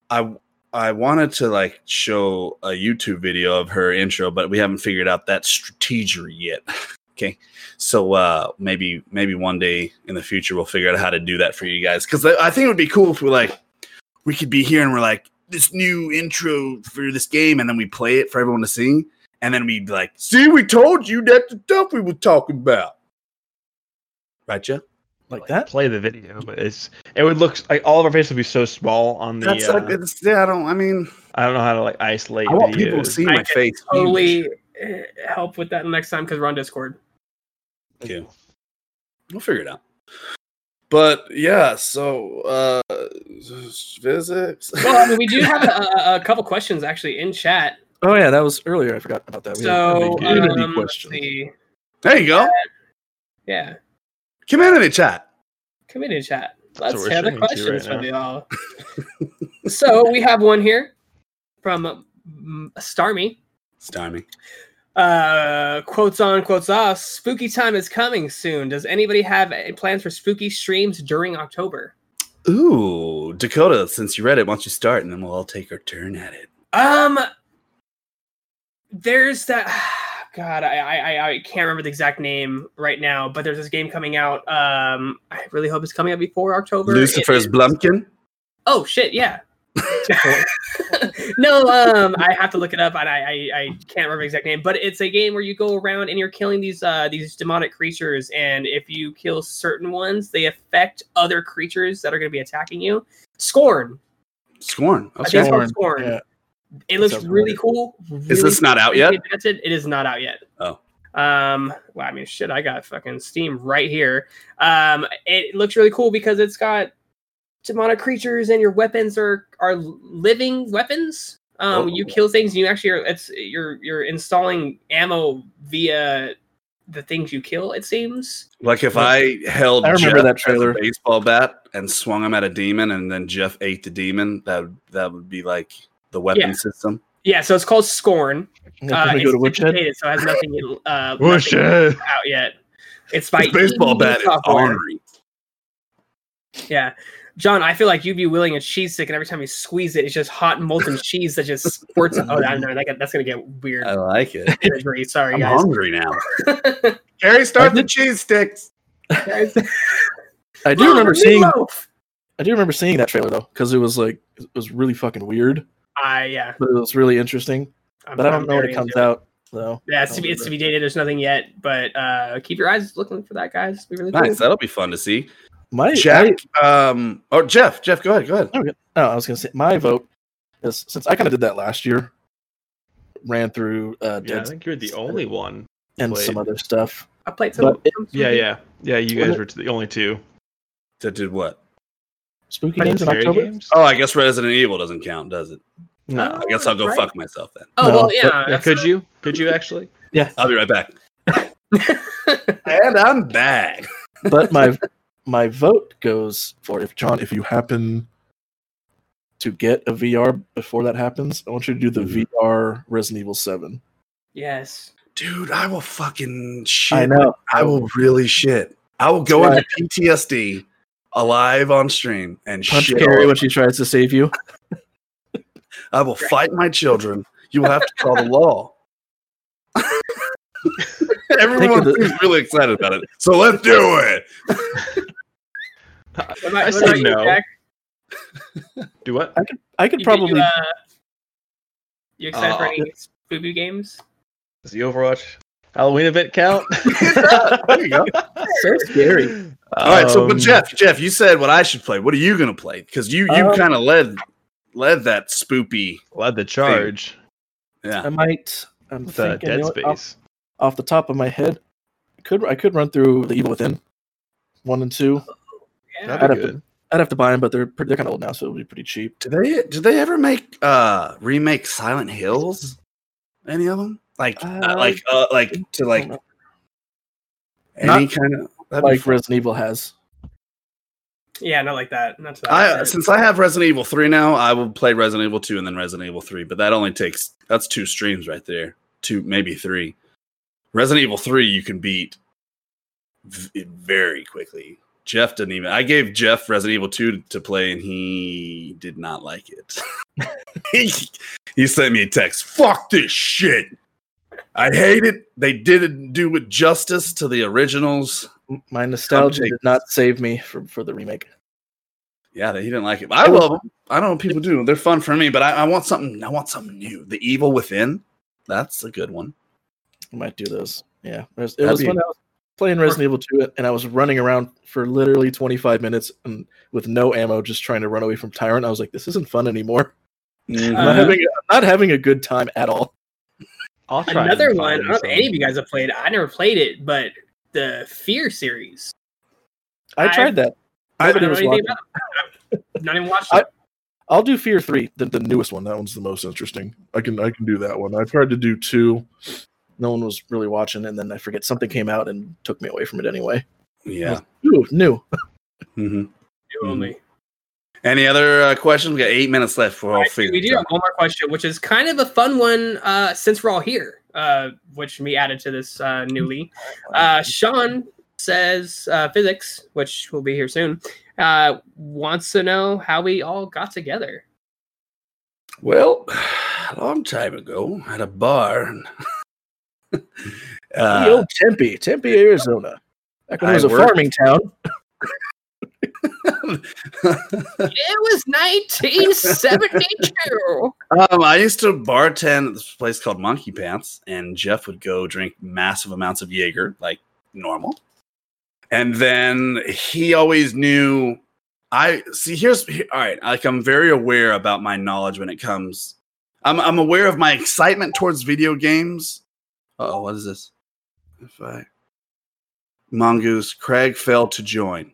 I I wanted to like show a YouTube video of her intro, but we haven't figured out that strategery yet. okay, so uh, maybe maybe one day in the future we'll figure out how to do that for you guys because I think it would be cool if we like we could be here and we're like this new intro for this game, and then we play it for everyone to see, and then we'd be like, see, we told you that's the stuff we were talking about, right, Jeff? like that. Play the video, but it's it would look like all of our faces would be so small on the. That's uh, like it's, yeah. I don't. I mean, I don't know how to like isolate. I want videos. people to see I my can face. Totally eh, help with that next time because we're on Discord. Okay. We'll figure it out. But yeah, so uh physics. Well, I mean, we do have a, a, a couple questions actually in chat. Oh yeah, that was earlier. I forgot about that. We had So, community um, let's questions. see. there you go. Yeah, Community chat. community chat. what Let's we're hear the streaming to questions right from y'all. so we have one here from um, Starmy. Starmy. Uh, quotes on, quotes off. Spooky time is coming soon. Does anybody have plans for spooky streams during October? Ooh, Dakota, since you read it, why don't you start and then we'll all take our turn at it. Um, there's that. God, I, I I can't remember the exact name right now, but there's this game coming out. Um, I really hope it's coming out before October. Lucifer's It- Blumpkin. Oh shit, yeah. no, um, I have to look it up, and I, I I can't remember the exact name, but it's a game where you go around and you're killing these uh these demonic creatures, and if you kill certain ones, they affect other creatures that are going to be attacking you. Scorn. Scorn. I think it's Okay. called Scorn. Yeah. It looks Sounds really familiar. cool. Is this not out yet? fantastic. It is not out yet. Oh. Um, well, I mean, shit, I got fucking Steam right here. Um, it looks really cool because it's got demonic creatures and your weapons are are living weapons. Um, you Oh. kill things. You actually are. It's you're you're installing ammo via the things you kill. It seems. Like if I held I remember Jeff that as a trailer. baseball bat and swung him at a demon, and then Jeff ate the demon, that would- that would be like the weapon Yeah. system. Yeah, so it's called Scorn. Uh, gonna it's go to Woodshed. dated, so it has nothing, uh, Whoosh nothing out yet. It's by His baseball Ebb bat is Software. Yeah. John, I feel like you'd be willing a cheese stick, and every time you squeeze it, it's just hot molten cheese that just squirts. Oh, I know that, that's gonna get weird. I like it. imagery. Sorry, I'm guys. hungry now. Gary, start the cheese sticks. I do remember seeing. I do remember seeing that trailer though, because it was like it was really fucking weird, I yeah. but it was really interesting. I'm- But I I'm don't know when it comes into out though. Yeah, it's to be it's to be dated. There's nothing yet, but uh keep your eyes looking for that, guys. It'll Be really Nice. cool. That'll be fun to see. My Jack. Um. Or Jeff. Jeff, go ahead. Go ahead. I, oh, I was gonna say my vote is since I kind of did that last year, ran through uh, Yeah, I think you're the only one. and played. some other stuff. I played some. But it- Yeah, yeah, yeah. You guys were the only two. That did what? Spooky games in Scary October. games. Oh, I guess Resident Evil doesn't count, does it? No, I guess I'll go Right. fuck myself then. Oh No, well, but- yeah. Yeah, that's- could you? Could you actually? Yeah. I'll be right back. And I'm back. but my my vote goes for if John, if you happen to get a VR before that happens, I want you to do the Mhm. VR Resident Evil Seven. yes. Dude, I will fucking shit. I know. I will really shit. I will go That's into PTSD alive on stream and punch shit. Carrie when she tries to save you. I will fight my children. You will have to call the law. Everyone Think the- seems really excited about it. So let's do it. What about, I what said about you, no. Jack? Do what? I could I You- probably. You, uh, you excited for Uh, any spooky games? Does the Overwatch Halloween event count? There you go. so scary. All right, so but Um, Jeff, Jeff, you said what I should play. What are you gonna play? Because you you Um, kind of led led that spoopy. led the charge. Yeah. I might. I'm The thinking Dead you know Space. Off the top of my head. I could I could run through the Evil Within, one and two. Yeah. I'd That'd have be to good. I'd have to buy them, but they're pretty, they're kind of old now, so it'll be pretty cheap. Did they did they ever make uh remake Silent Hills? Any of them? Like uh, Uh, like uh, like to like Not any kind of that'd like fun. Resident Evil has. Yeah, not like that. Not to that I since I have Resident Evil 3 now, I will play Resident Evil 2 and then Resident Evil 3, but that only takes that's two streams right there. Two maybe three. Resident Evil 3 you can beat v- very quickly. Jeff didn't even I gave Jeff Resident Evil 2 to play and he did not like it. he, he sent me a text. Fuck this shit. I hate it. They didn't do it justice to the originals. My nostalgia did not save me for, for the remake. Yeah, he didn't like it. But I love them. I don't know what people do. They're fun for me, but I, I want something. I want something new. The Evil Within. That's a good one. I might do those. Yeah, it was, it was be- when I was playing Resident Evil 2, and I was running around for literally 25 minutes and with no ammo, just trying to run away from Tyrant. I was like, this isn't fun anymore. Mhm. I'm not having I'm not having a good time at all. I'll try Another one. I don't know if any of you guys have played. it. I never played it, but the Fear series. I, I- tried that. I Nobody don't know was anything watching. about it. I've not even watched I- it. I'll do Fear Three, the, the newest one. That one's the most interesting. I can I can do that one. I've tried to do two. No one was really watching, and then I forget something came out and took me away from it anyway. Yeah. Ooh, new. hmm You only. Any other uh, questions? We got eight minutes left for all Alright, figure. we do have one more question, which is kind of a fun one uh, since we're all here, uh, which we added to this uh, newly. Uh, Sean says uh, physics, which will be here soon, uh, wants to know how we all got together. Well, a long time ago at a bar. the uh, old Tempe, Tempe, Arizona. Back when it was a worked- farming town. It was 1972. um, I used to bartend at this place called Monkey Pants, and Jeff would go drink massive amounts of Jaeger, like normal. And then he always knew. I see. Here's he- all right. Like I'm very aware about my knowledge when it comes. I'm I'm aware of my excitement towards video games. Oh, what is this? if I Mongoose Craig failed to join.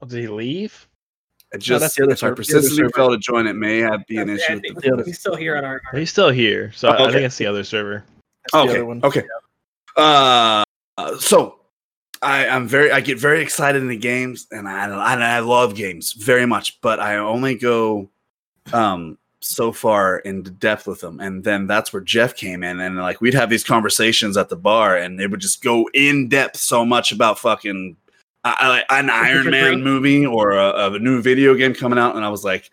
Oh, did he leave? It No, just that's the other if I server- persistently server. fail to join, it may have be an issue. With the- the other- he's still here on our. our He's still here, so Oh, I think it's the other server. That's the okay, other okay. Uh, uh, so I, I'm very, I get very excited in the games, and I, and I love games very much, but I only go um so far into depth with them, and then that's where Jeff came in, and like we'd have these conversations at the bar, and they would just go in depth so much about fucking. I, I, an Iron Man movie or a, a new video game coming out, and I was like,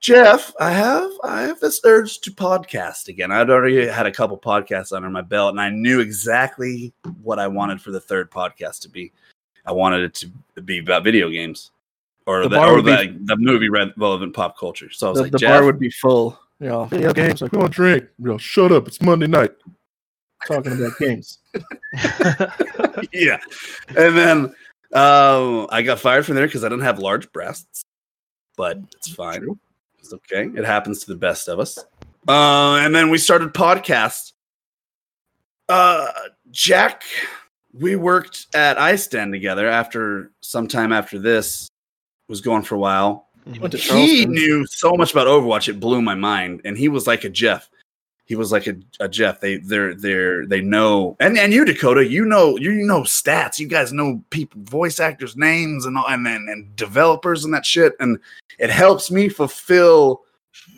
Jeff, I have I have this urge to podcast again. I'd already had a couple podcasts under my belt, and I knew exactly what I wanted for the third podcast to be. I wanted it to be about video games or The the, bar or would be- the, the movie re- relevant pop culture. So I was The, like, the Jeff, bar would be full. You know, video games. Like, we want to drink. You know, shut up. It's Monday night. Talking about games. yeah. And then um, I got fired from there because I didn't have large breasts, but it's fine. It's okay. It happens to the best of us. Uh, and then we started podcasts. Uh, Jack, we worked at Ice Den together after some time after this was going for a while. Mhm. He He knew so much about Overwatch, it blew my mind. And he was like a Jeff. He was like a, a Jeff. They they're they're they know and, and you Dakota, you know you know stats. You guys know people voice actors' names and all and, and and developers and that shit. And it helps me fulfill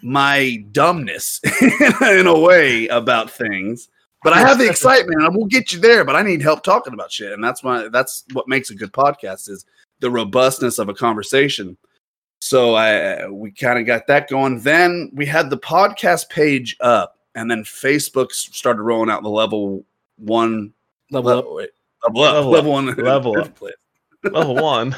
my dumbness in a way about things. But I have the excitement and we'll get you there, but I need help talking about shit. And that's why that's what makes a good podcast is the robustness of a conversation. So I we kind of got that going. Then we had the podcast page up, and then Facebook started rolling out the level one Level up. level, wait, level up Level level, up. one Level up. Level one.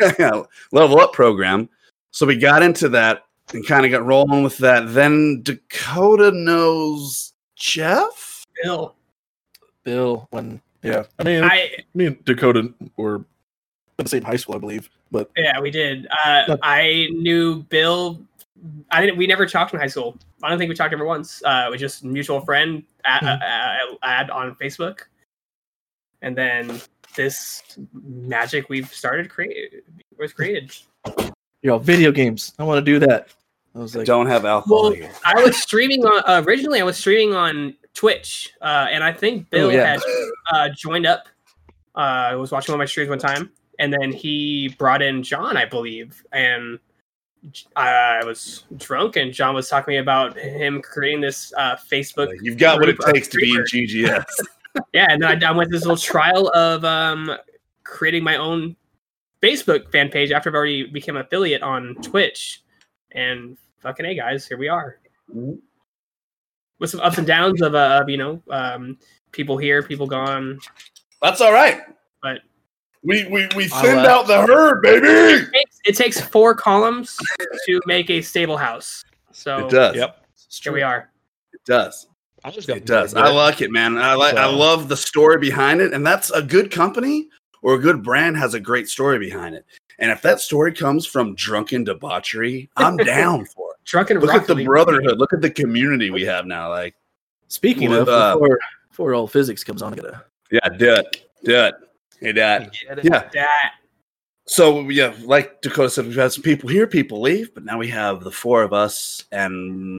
yeah, level up program. So we got into that and kind of got rolling with that. Then Dakota knows Jeff. Bill. Bill. When yeah, I mean, I me and Dakota were in the same high school, I believe. But yeah, we did. Uh, Look. I knew Bill. I didn't. We never talked in high school. I don't think we talked ever once. Uh, it was just mutual friend ad, Hmm. uh, ad on Facebook, and then this magic we've started create was created. you know, video games. I want to do that. I was like, Don't have alcohol Well, here. I was streaming on uh, originally. I was streaming on Twitch, uh, and I think Bill Oh, yeah. had uh, joined up. Uh, I was watching one of my streams one time, and then he brought in John, I believe, and I was drunk, and John was talking to me about him creating this uh, Facebook. You've got what it takes to be in. GGS. Yeah, and then I, I went this little trial of um, creating my own Facebook fan page after I've already become affiliate on Twitch, and fucking hey guys, here we are with some ups and downs of, uh, of you know um, people here, people gone. That's all right. But- we we, we I thinned out the herd, baby. It takes, it takes four columns to make a stable house. So It does. Yep. here we are. It does. I just got It does. I like it, man. I like. I love the story behind it, and that's a good company or a good brand has a great story behind it. And if that story comes from drunken debauchery, I'm down for it. Drunken Look at the brotherhood. Look at the community we have now. Like, speaking Well, of, uh, before, before all physics comes on, I gotta. yeah, do it, do it. Hey, Dad. Get it? Yeah. That So yeah, like Dakota said, we've had some people here, people leave, but now we have the four of us, and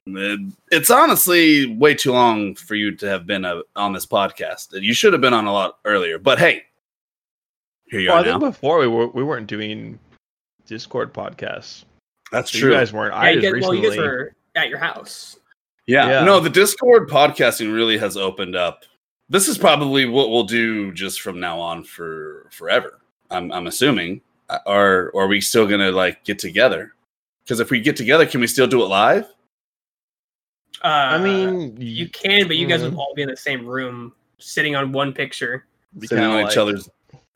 it's honestly way too long for you to have been uh on this podcast. You should have been on a lot earlier, but hey, here you Well, I are think before we were we weren't doing Discord podcasts. That's So true. you guys weren't. yeah, I you just guys, well, you guys were at your house. yeah. Yeah. no, the Discord podcasting really has opened up. This is probably what we'll do just from now on for forever. I'm I'm assuming, Uh, or or are we still gonna like get together? Because if we get together, can we still do it live? Uh, I mean, you can, but you guys Mhm. would all be in the same room, sitting on one picture. be Sitting on like- each other's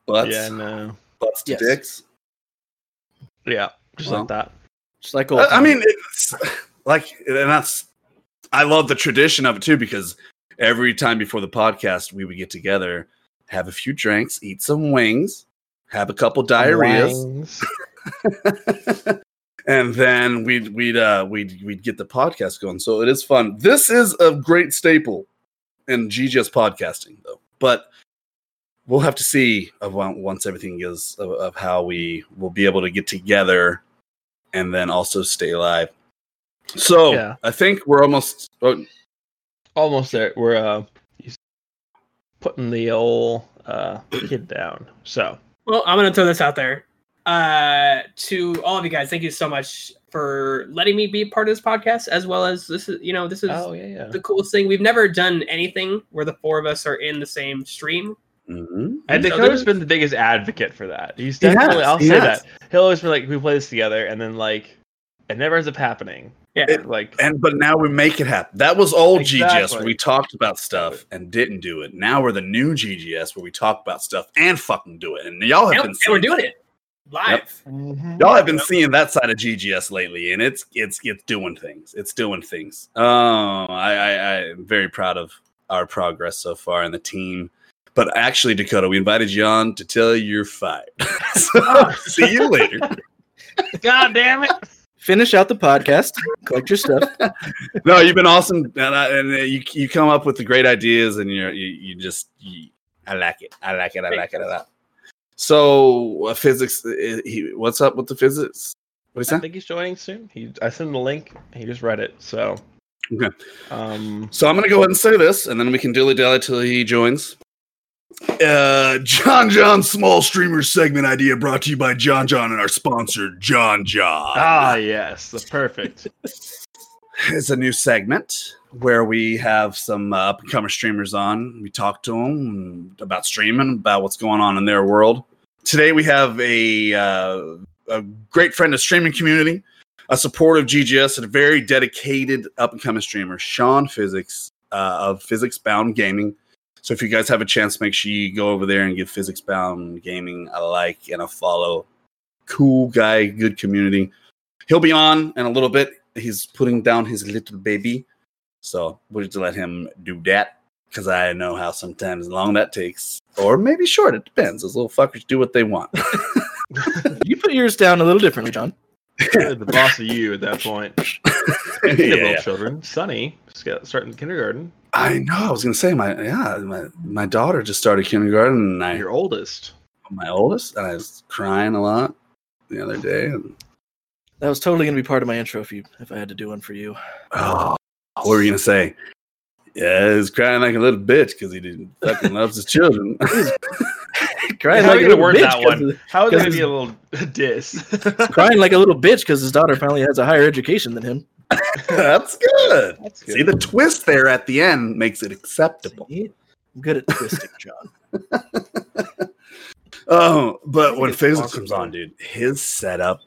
butts. Yeah, no. butts to Yes. dicks. Yeah, just Well. like that. Just like old I, I mean, it's like, and that's I love the tradition of it too because every time before the podcast we would get together, have a few drinks, eat some wings, have a couple diarrheas, and then we'd we'd uh we'd we'd get the podcast going. So it is fun. This is a great staple and GGS podcasting though. But we'll have to see of once everything is of, of how we will be able to get together and then also stay live. So Yeah. I think we're almost. Oh, Almost there. We're uh, he's putting the old uh kid down. So Well, I'm gonna throw this out there uh, to all of you guys. Thank you so much for letting me be part of this podcast, as well as this is you know this is oh yeah, yeah. the coolest thing. We've never done anything where the four of us are in the same stream. mhm. And So Dakota's there's- been the biggest advocate for that. He's He has, definitely. I'll he say has. that. He'll always be like, "We play this together," and then like, it never ends up happening. Yeah, It- Like, And but now we make it happen. That was old GGS where we talked about stuff and didn't do it. Now we're the new GGS where we talk about stuff and fucking do it. And y'all have and, been and we're doing it live. Y'all have been seeing that side of GGS lately, and it's it's it's doing things. It's doing things. Um, I, I I'm very proud of our progress so far in the team. But actually, Dakota, we invited you on to tell you you're fired. so see you later. God damn it! Finish out the podcast. Collect your stuff. No, you've been awesome, and, I, and uh, you you come up with the great ideas, and you're you, you just you, I like it. I like it. I like it. a lot. So uh, physics. uh, He, what's up with the physics? What is that? I that? think he's joining soon. He, I sent him the link. He just read it. So, Okay. um, So I'm gonna go ahead and say this, and then we can dilly dally till he joins. Uh, John John small streamer segment idea brought to you by John John and our sponsor John John. ah, yes, the perfect. It's a new segment where we have some uh, up and coming streamers on. We talk to them about streaming, about what's going on in their world. Today we have a uh, a great friend of streaming community, a supporter of GGS, and a very dedicated up and coming streamer, Sean Physics uh, of Physics Bound Gaming. So if you guys have a chance, make sure you go over there and give Physics Bound Gaming a like and a follow. Cool guy, good community. He'll be on in a little bit. He's putting down his little baby. So we'll just let him do that because I know how sometimes long that takes, or maybe short. It depends. Those little fuckers do what they want. You put yours down a little differently, John. the boss of you at that point. yeah, Speaking yeah. little children, Sunny, just starting kindergarten. I know. I was gonna say my yeah my my daughter just started kindergarten, and I Your oldest. my oldest, and I was crying a lot the other day. And, That was totally going to be part of my intro if you if I had to do one for you. oh, what were you gonna say? Yeah, he's crying like a little bitch because he didn't fucking loves his children. crying How are like you a gonna little word bitch that 'cause one? of- How is it gonna be a little diss? crying like a little bitch because his daughter finally has a higher education than him. That's good. That's See the twist there at the end makes it acceptable. See? I'm good at twisting, John. Oh, but when physics possible. comes on, dude, his setup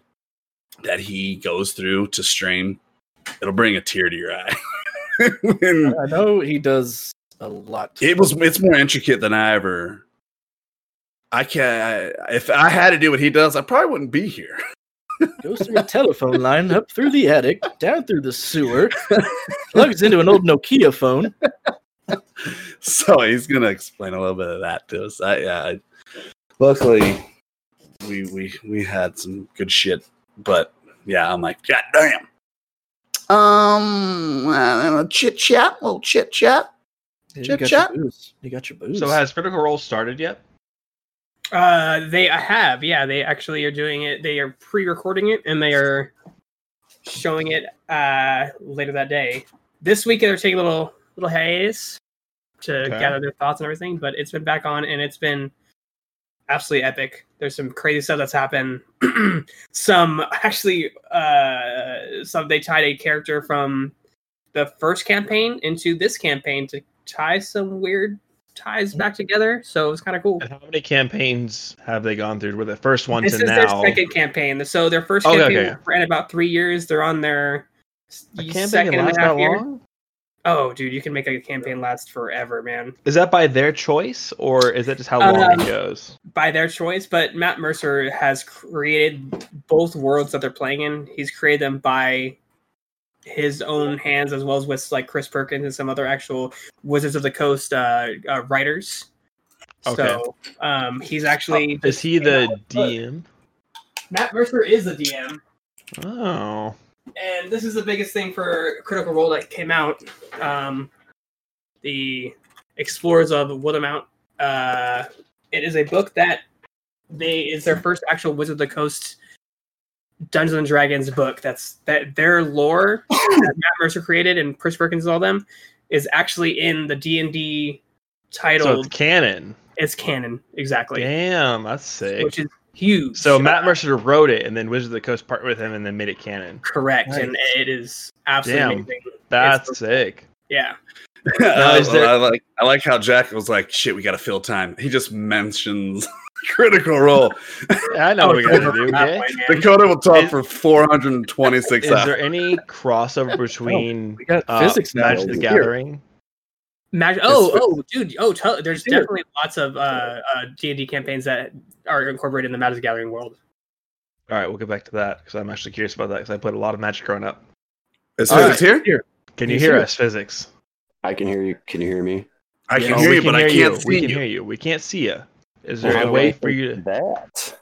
that he goes through to stream, it'll bring a tear to your eye. When- I know he does a lot. it was it's more intricate than I ever. I can't. I, if I had to do what he does, I probably wouldn't be here. Goes through a telephone line, up through the attic, down through the sewer, plugs into an old Nokia phone. So he's gonna explain a little bit of that to us. I, yeah, I, luckily we we we had some good shit, but yeah, I'm like, God damn. Um, uh, chit chat, little chit chat. You Chit chat. You got your booze. so has Critical Role started yet? Uh, they have, yeah, they actually are doing it. They are pre-recording it and they are showing it uh later that day. This week they're taking a little little hiatus to Okay. gather their thoughts and everything, but it's been back on and it's been absolutely epic. There's some crazy stuff that's happened. some actually uh some they tied a character from the first campaign into this campaign to tie some weird ties back together. So it was kind of cool. And how many campaigns have they gone through? With the first one This to is now, their second campaign. So their first Okay, campaign okay. ran about three years. They're on their s- a campaign second and a half year. long? Oh, dude, you can make a campaign last forever, man, Is that by their choice, or is that just how long Um, it goes? by their choice. But Matt Mercer has created both worlds that they're playing in. He's created them by his own hands, as well as with like Chris Perkins and some other actual Wizards of the Coast uh, uh, writers. Okay. So um, he's actually Is he the DM? Matt Mercer is the DM. Oh, and this is the biggest thing for Critical Role that came out. Um, the Explorers of Wildemount. Uh, it is a book that they is their first actual Wizard of the Coast Dungeons and Dragons book. That's that their lore that Matt Mercer created and Chris Perkins and all them is actually in the D and D So titled. it's canon. it's canon exactly, Damn, that's sick. which is huge. So Matt Uh, Mercer wrote it, and then Wizard of the Coast partnered with him, and then made it canon. correct, and it is absolutely Damn. amazing. That's It's- sick. yeah. I, is there- I like I like how Jack was like, "Shit, we got to fill time." He just mentions Critical Role. I know Oh, what we gotta do. totally Okay. Dakota will talk Is- for 426 Is hours. there any crossover between We uh, physics now. Magic the Gathering? Mag- oh, oh, dude, oh, to- there's Here. definitely lots of uh, uh, D&D campaigns that are incorporated in the Magic the Gathering world. All right, we'll get back to that because I'm actually curious about that because I played a lot of Magic growing up. Is All physics here? Can you He's hear us, physics? I can hear you. Can you hear me? I can Oh, hear we you, but I can't you. see We can you. hear you. We can't see you. Is there How a way for you fix that?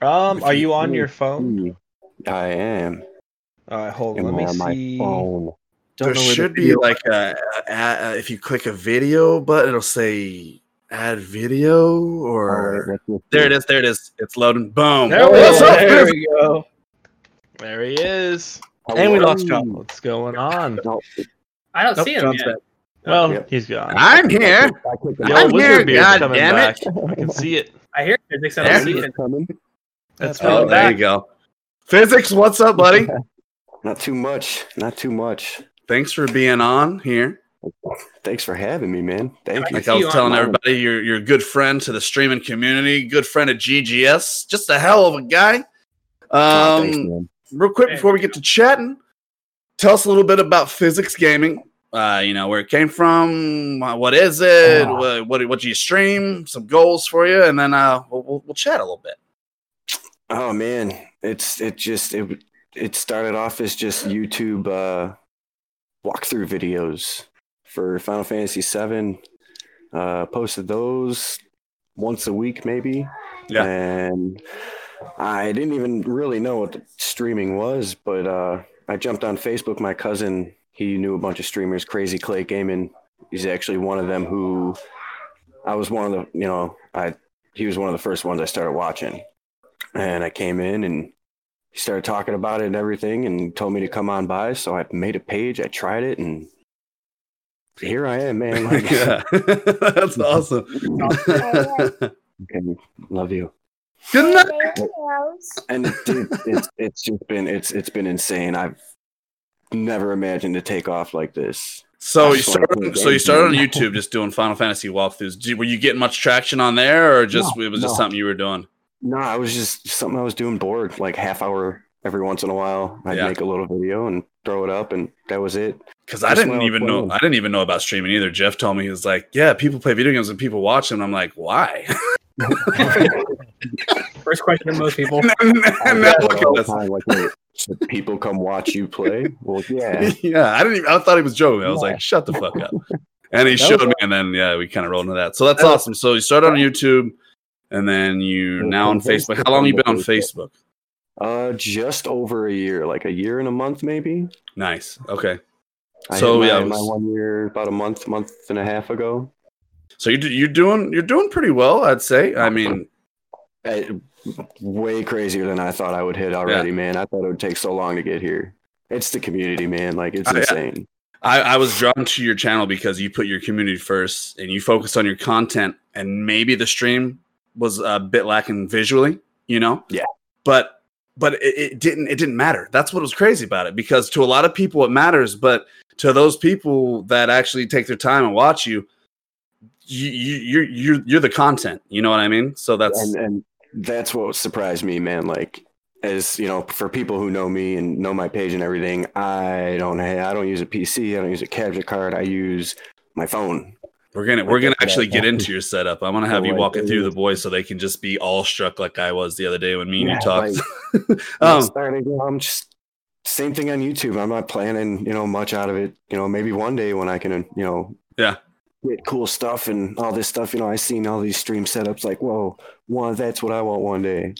to? Um, If are you you on your phone? me, I am. All right, hold on. Am Let me on my see. phone? Don't There know where the should be like a, a, a- if you click a video button, it'll say add video or All right, let's there it is. There it is. It's loading. Boom. There we What's go. there we go. There he is. And we lost John. What's going on? No, I don't Nope, see him John's yet. back. Well, Yep. he's gone. I'm here. I clicked The the old I'm here, wizard God coming damn back. it. I can see it. I hear physics. I There don't see it. coming. That's Oh, right. there you go. Physics, what's up, buddy? Not too much. Not too much. Thanks for being on here. Thanks for having me, man. Thank you. Like I was you telling online. everybody, you're you're a good friend to the streaming community, good friend of GGS, just a hell of a guy. Oh, thanks, Um, man. real quick before we get to chatting, tell us a little bit about physics gaming. Uh, you know where it came from, what is it, Ah. what, what what do you stream, some goals for you, and then uh, we'll, we'll, we'll chat a little bit. Oh man, it's it just it it started off as just YouTube uh, walkthrough videos for Final Fantasy VII. Uh, posted those once a week, maybe. Yeah. And I didn't even really know what streaming was, but uh, I jumped on Facebook. My cousin, he knew a bunch of streamers. Crazy Clay Gaming. He's actually one of them who I was one of the, you know, I he was one of the first ones I started watching and I came in and he started talking about it and everything and told me to come on by. So I made a page, I tried it, and here I am, man. Like, yeah, that's awesome. okay, love you. Good night. And dude, it's it's just been it's it's been insane. I've never imagined to take off like this. So I you started. So you started on. YouTube, just doing Final Fantasy walkthroughs. Did- Were you getting much traction on there, or just No, it was just something you were doing? No, I was just something I was doing bored, like half hour every once in a while. I'd Yeah. make a little video and throw it up, and that was it. Because I didn't what I even know. I didn't even know about streaming either. Jeff told me he was like, "Yeah, people play video games and people watch them." I'm like, "Why?" First question to most people. and I now get it look at the this. time, like, wait, so people come watch you play. Well, yeah. yeah, I didn't even. I thought he was joking. I was Yeah. like, "Shut the fuck up." And he That showed was me, and then yeah, we kind of rolled into that. So that's That was- awesome. So you started on YouTube, and then you now on Facebook. Facebook, How long you been on Facebook? Uh, just over a year, like a year and a month, maybe. Nice. Okay. I So, hit yeah, my, my one year about a month, month and a half ago. So you you're doing you're doing pretty well, I'd say. I mean, I, way crazier than I thought I would hit already, man. I thought it would take so long to get here. It's the community, man. Like it's insane. I, I was drawn to your channel because you put your community first and you focus on your content and maybe the stream was a bit lacking visually, you know? Yeah. But but it, it didn't it didn't matter. That's what was crazy about it because to a lot of people it matters, but to those people that actually take their time and watch you, you, you you're you're you're the content. You know what I mean? So that's and and that's what surprised me, man. Like as you know, for people who know me and know my page and everything, I don't I don't use a PC, I don't use a capture card, I use my phone. We're gonna we're gonna actually get into your setup. I'm gonna have you walk it through the boys so they can just be all struck like I was the other day when me and Yeah, you talked. like, um, starting, you know, I'm just same thing on YouTube. I'm not planning, you know, much out of it. You know, maybe one day when I can, you know, Yeah. Get cool stuff and all this stuff. You know, I seen all these stream setups. Like, whoa, one, that's what I want one day.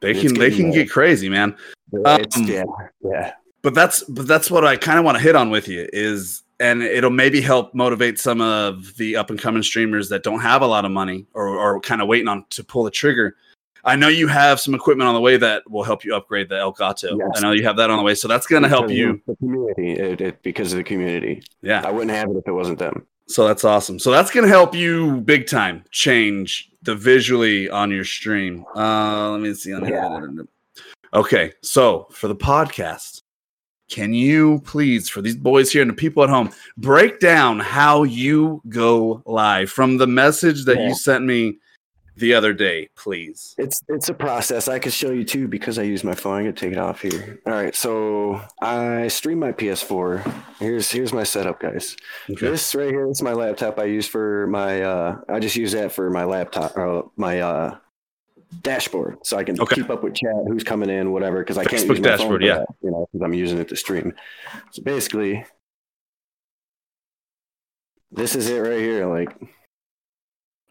they can they can get crazy, man. Um, yeah, yeah. But that's but that's what I kind of want to hit on with you is and it'll maybe help motivate some of the up and coming streamers that don't have a lot of money or or kind of waiting on to pull the trigger. I know you have some equipment on the way that will help you upgrade the Elgato. Yes. I know you have that on the way, so that's going to help you. The community, it, it, because of the community. Yeah. I wouldn't have it if it wasn't them. So that's awesome. So that's gonna help you big time change the visually on your stream. Uh let me see on here. Okay, so for the podcast, can you please, for these boys here and the people at home, break down how you go live from the message that Yeah. you sent me the other day, please? It's it's a process. I could show you too because I use my phone. I can take it off here. All right, so I stream my PS4. Here's here's my setup, guys. Okay. This right here is my laptop I use for my uh I just use that for my laptop or my uh dashboard so I can Okay. keep up with chat, who's coming in, whatever, because I can't Facebook use my phone dashboard, for yeah. that, you know, because I'm using it to stream. So basically, this is it right here, like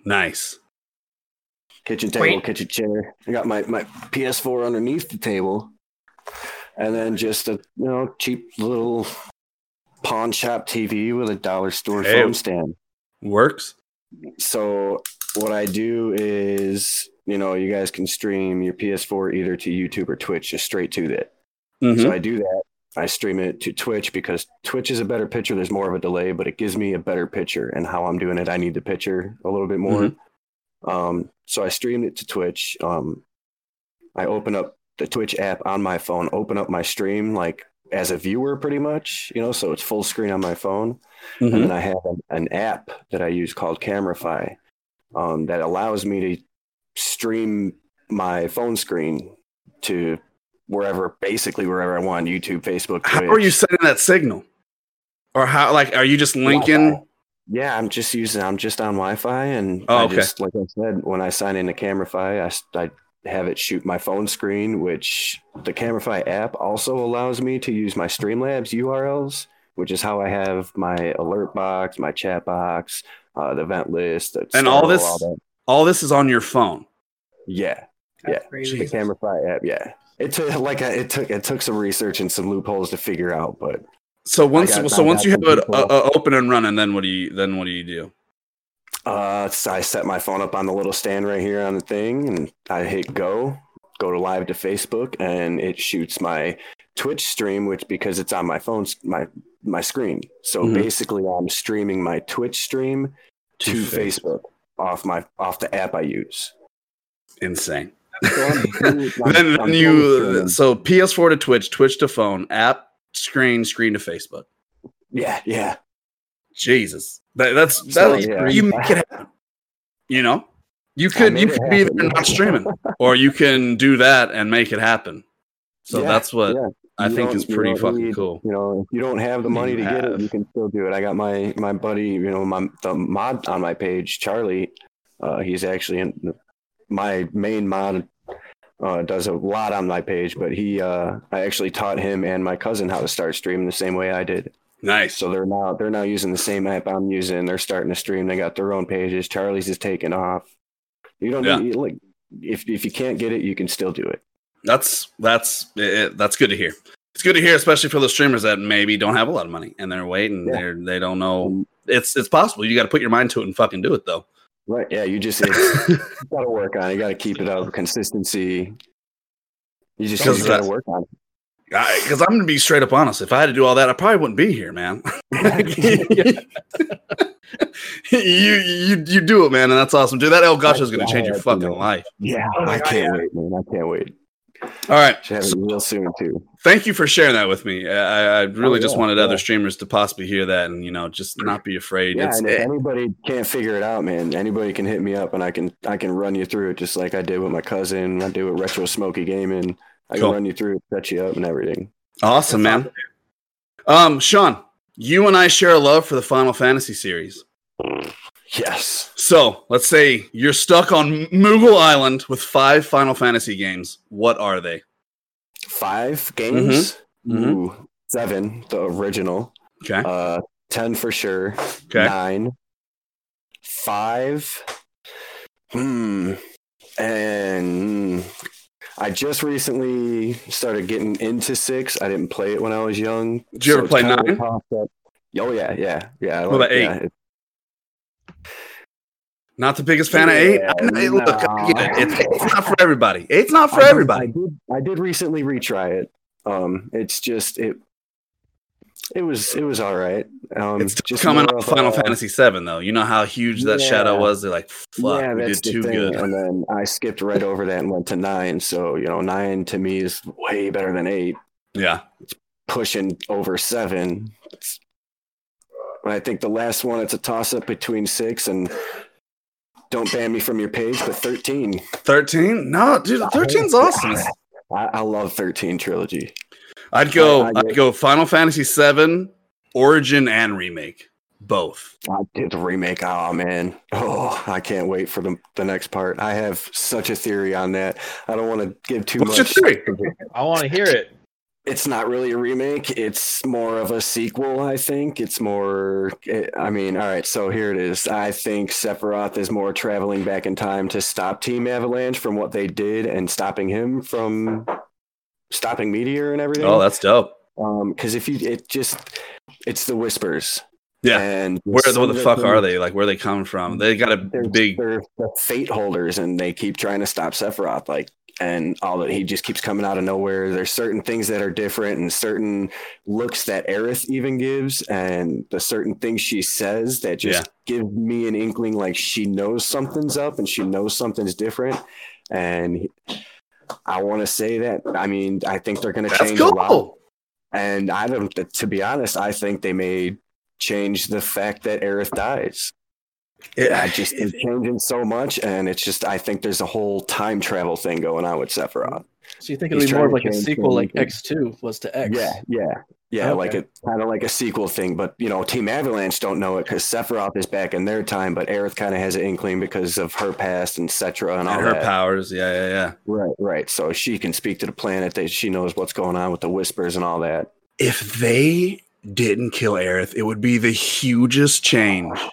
Nice. Kitchen table, Wait. kitchen chair. I got my, my PS4 underneath the table, and then just a you know cheap little pawn shop TV with a dollar store Hey. phone stand. Works. So what I do is, you know, you guys can stream your PS4 either to YouTube or Twitch, just straight to that. Mhm. So I do that. I stream it to Twitch because Twitch is a better picture. There's more of a delay, but it gives me a better picture. And how I'm doing it, I need the picture a little bit more. Um, so I streamed it to Twitch. Um, I open up the Twitch app on my phone, open up my stream like as a viewer, pretty much. You know, so it's full screen on my phone Mhm. and then I have an, an app that I use called CameraFi um, that allows me to stream my phone screen to wherever, basically wherever I want, YouTube, Facebook, How are you setting that signal? Or how like are you just linking? Wi-Fi. Yeah, I'm just using. I'm just on Wi-Fi, and Oh, I okay. just like I said, when I sign into CameraFi, I have it shoot my phone screen, which the CameraFi app also allows me to use my Streamlabs URLs, which is how I have my alert box, my chat box, uh, the event list, the And all Startle, this- that. All this is on your phone. Yeah, That's Yeah, crazy. the CameraFi app. Yeah, it took like I, it took it took some research and some loopholes to figure out, but So once got- so once you have it uh, open and running, then what do you then what do you do? Uh, so I set my phone up on the little stand right here on the thing, and I hit go, go to live to Facebook, and it shoots my Twitch stream, which because it's on my phone, my my screen. So Mhm. basically, I'm streaming my Twitch stream to, To Facebook off my off the app I use. Insane. So I'm- I'm- then then you so PS4 to Twitch, Twitch to phone, app screen, screen to Facebook. yeah, yeah. Jesus, that, that's So, yeah. you make it happen. You know, you could you could be there not streaming, or you can do that and make it happen. So Yeah, that's what yeah. I You think is pretty fucking need- cool. You know, if you don't have the money You to get it, you can still do it. I got my my buddy, you know, my the mod on my page, Charlie. Uh, he's actually in my main mod. Uh, does a lot on my page, but he, uh, I actually taught him and my cousin how to start streaming the same way I did. Nice. So they're now they're now using the same app I'm using. They're starting to stream. They got their own pages. Charlie's is taking off. You don't Yeah. need like if if you can't get it, you can still do it. That's that's it, that's good to hear. It's good to hear, especially for the streamers that maybe don't have a lot of money and they're waiting. Yeah. They're they don't know. It's it's possible. You got to put your mind to it and fucking do it though. Right? Yeah. You just it's, you got to work on it. You got to keep it up. Consistency. You just, just got to work on it. Because I'm gonna be straight up honest. If I had to do all that, I probably wouldn't be here, man. you you you do it, man, and that's awesome, dude. That Elgato is gonna change your fucking life. Yeah. Oh I can't wait, man. I can't wait. All right. Should have it real soon too. Thank you for sharing that with me. I, I really Oh, just yeah, wanted yeah. other streamers to possibly hear that and you know just not be afraid. Yeah, it's, and if eh, anybody can't figure it out, man, anybody can hit me up and I can I can run you through it just like I did with my cousin. I did with Retro Smoky Gaming. I Cool. can run you through it, set you up, and everything. awesome, That's man. Um, Sean, you and I share a love for the Final Fantasy series. Yes. So let's say you're stuck on Moogle Island with five Final Fantasy games. What are they? Five games. Mhm. Ooh, seven, the original. Okay. Uh, ten for sure. Okay. Nine. Five. Hmm. And I just recently started getting into six. I didn't play it when I was young. Did you ever play nine? Oh yeah, yeah, yeah. What about yeah, eight? it- Not the biggest fan of eight. Yeah, I know- look, I it. It's, it's not for everybody. It's not for I did- everybody. I did. I did recently retry it. Um, it's just it. It was it was all right. Um, It's just coming off Final a- Fantasy VII, though. You know how huge that shadow was. They're like, "Fuck, yeah, we did too thing. good." And then I skipped right over that and went to nine. So you know, nine to me is way better than eight. Yeah, Pushing over seven. It's, I think the last one, it's a toss up between six and don't ban me from your page, but thirteen. thirteen. No, dude, 13's awesome. I, I love thirteen trilogy. I'd go. I- I I'd go. Final Fantasy VII, Origin, and remake. Both. I did the remake. Oh man. Oh, I can't wait for the the next part. I have such a theory on that. I don't want to give too What's your much. theory? I want to hear it. It's not really a remake. It's more of a sequel. I think it's more. I mean, all right. So here it is. I think Sephiroth is more traveling back in time to stop Team Avalanche from what they did and stopping him from stopping Meteor and everything. Oh, that's dope. um, because if you, it just, it's the whispers. Yeah. And Where the, what the fuck are they? Like, where are they coming from? They got a they're, big. they're the fate holders and they keep trying to stop Sephiroth like and all that he just keeps coming out of nowhere. There's certain things that are different and certain looks that Aerith even gives and the certain things she says that just give me an inkling like she knows something's up and she knows something's different. And I want to say that I mean I think they're going to change a lot. And I don't to be honest I think they may change the fact that Aerith dies It- I just it's changing so much, and it's just I think there's a whole time travel thing going on with Sephiroth. So you think it'll be more of like a sequel, like. X two was to X? Yeah, yeah, yeah, Okay. like a kind of like a sequel thing. But you know, Team Avalanche don't know it because Sephiroth is back in their time, but Aerith kind of has an inkling because of her past and Cetra and all and her that. powers. Yeah, yeah, yeah. Right, right. So she can speak to the planet. That she knows what's going on with the whispers and all that. If they didn't kill Aerith, it would be the hugest change oh,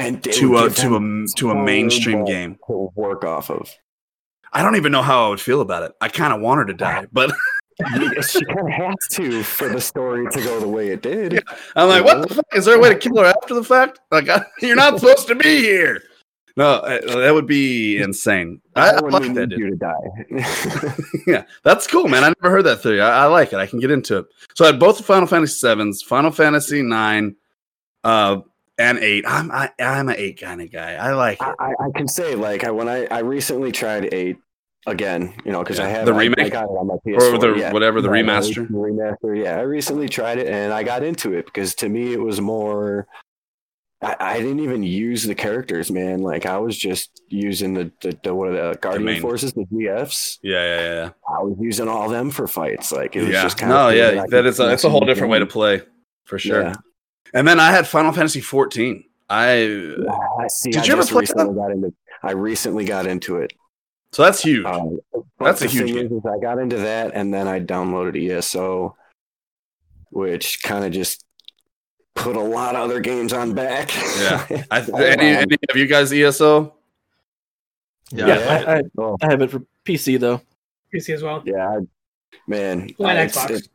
And to a to a to a mainstream game. to work off of. I don't even know how I would feel about it. I kind of want her to die, but she kind of has to for the story to go the way it did. Yeah. I'm like, what the fuck? Is there a way to kill her after the fact? Like, I, you're not supposed to be here. No, uh, that would be insane. I, I like that, you to die. yeah, that's cool, man. I never heard that theory. I, I like it. I can get into it. So I had both the Final Fantasy sevens, Final Fantasy nine, uh, and eight. I'm I, I'm an eight kind of guy. I like I, it. I I can say like I, when I, I recently tried eight again, you know, because I Yeah. The I- I, remake? got it on my PS4, Or the yeah. whatever the remaster. the remaster. Yeah, I recently tried it and I got into it because to me it was more. I, I didn't even use the characters, man. Like I was just using the the, the what are the Guardian main- Forces, the GFs. Yeah, yeah, yeah. I was using all them for fights. Like it was yeah. just kind of. no, of yeah. That is a, it's a whole different way to play, for sure. Yeah. And then I had Final Fantasy fourteen. I Yeah, see, Did I you ever play recently got into. I recently got into it. so that's huge. Um, That's a huge game. Is, is I got into that, and then I downloaded ESO, which kind of just put a lot of other games on back. Yeah. I, any, wow. any of you guys ESO? Yeah, Yeah, I- I, I, I have it for PC though. PC as well. yeah, I- man. Well, it's- Xbox. it's- the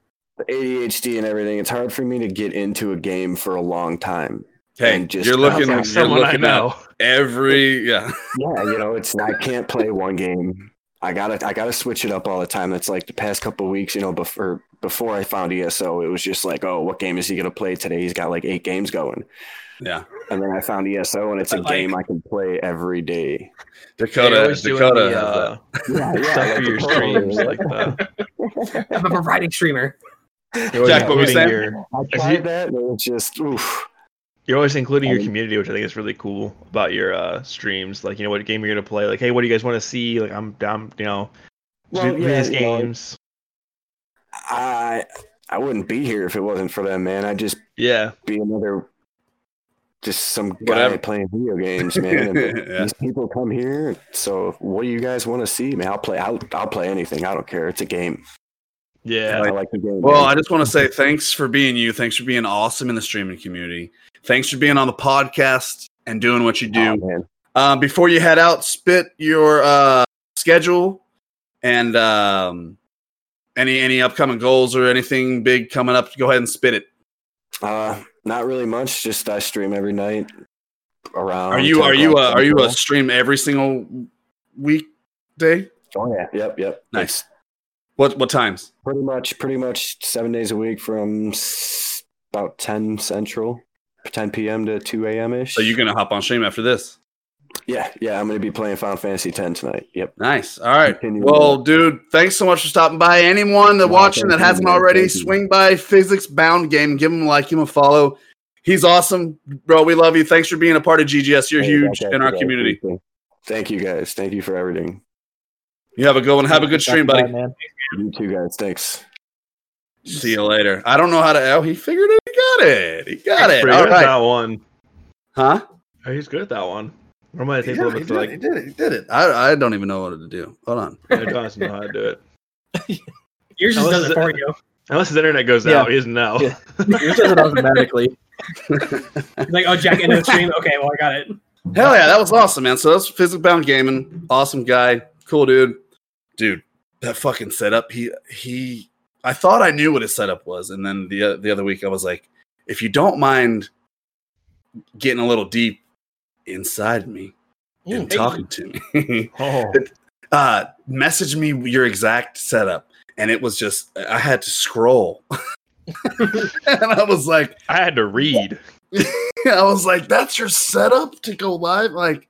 ADHD and everything. It's hard for me to get into a game for a long time. Hey, just- you're looking. Sounds like You're someone I looking know. at every. Yeah. Yeah, you know, it's I can't play one game. I gotta I gotta switch it up all the time. That's like the past couple of weeks, you know, before before I found ESO, it was just like, oh, what game is he gonna play today? He's got like eight games going. Yeah. And then I found ESO, and it's I a like- game I can play every day. You're Dakota. doing Dakota. the, has uh, Yeah, stuff for your streams, like the I'm a providing streamer. You're always Jack, what were you including saying? your I If you- that, and it was just oof. you're always including your Um, community, which I think is really cool about your uh, streams. Like, you know, what game you're gonna play? Like, hey, what do you guys want to see? Like, I'm down, you know, Well, do yeah, these you know, games. I I wouldn't be here if it wasn't for them, man. I'd just Yeah, be another, just some guy Whatever. playing video games, man. And yeah. These people come here, so what do you guys want to see, man? I'll play. I'll, I'll play anything. I don't care. It's a game. Yeah. I like the game. Well, I just want to say thanks for being you. Thanks for being awesome in the streaming community. Thanks for being on the podcast and doing what you do. Oh, man. Um, before you head out, spit your uh, schedule and um, any any upcoming goals or anything big coming up. Go ahead and spit it. Uh, Not really much. Just I stream every night. Around. Are you are you a, are you a stream every single weekday? Oh yeah. Yep. Yep. Nice. What what times? Pretty much. Pretty much seven days a week from about ten central, ten p.m. to two a.m. ish. So you're gonna hop on stream after this? Yeah. Yeah. I'm gonna be playing Final Fantasy X tonight. Yep. Nice. All right. Continue Well, dude, thanks so much for stopping by. Anyone that No, watching that hasn't already, swing by Physics Bound Game. Give him a like, give him a follow. He's awesome, bro. We love you. Thanks for being a part of GGS. You're Hey, huge in our guys. community. Thank you guys. Thank you for everything. You have a good one. Have a good stream, buddy. man. You too, guys. Thanks. See you later. I don't know how to. Oh, he figured it. He got it. He got it. Pretty All good at right. that one. Huh? Oh, he's good at that one. Or might take a Yeah, little he, bit did, to it, he like. did it. He did it. I, I don't even know what to do. Hold on. He doesn't know how to do it. Yours just Unless does it for you. Unless his internet goes Yeah. out, he doesn't know. Yeah. Yours does it automatically. Like, oh, Jack into the stream. Okay, well, I got it. Hell yeah, that was awesome, man. So that's Physics Bound Gaming. Awesome guy. Cool dude. Dude, that fucking setup. He he I thought I knew what his setup was, and then the the other week I was like, if you don't mind getting a little deep inside me and Mm. talking to me, Oh, uh message me your exact setup. And it was just I had to scroll. and I was like, I had to read. I was like, that's your setup to go live? Like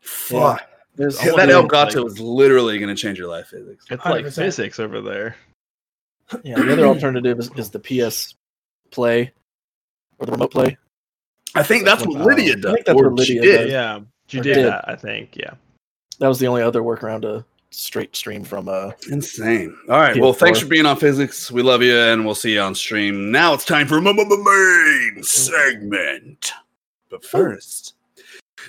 fuck. There's Yeah, I that wonder, Elgato like- is literally going to change your life physics. It's like 100%. physics over there. yeah, the other alternative is, is the PS Play or the Remote Play. I think that's what Lydia I does. think that's or what Lydia did. does. Yeah, you Or did did. that. I think. Yeah. That was the only other workaround to straight stream from. Uh, Insane. All right. Yeah, Well, thanks for being on physics. We love you, and we'll see you on stream. Now it's time for m- m- m- main segment. But first,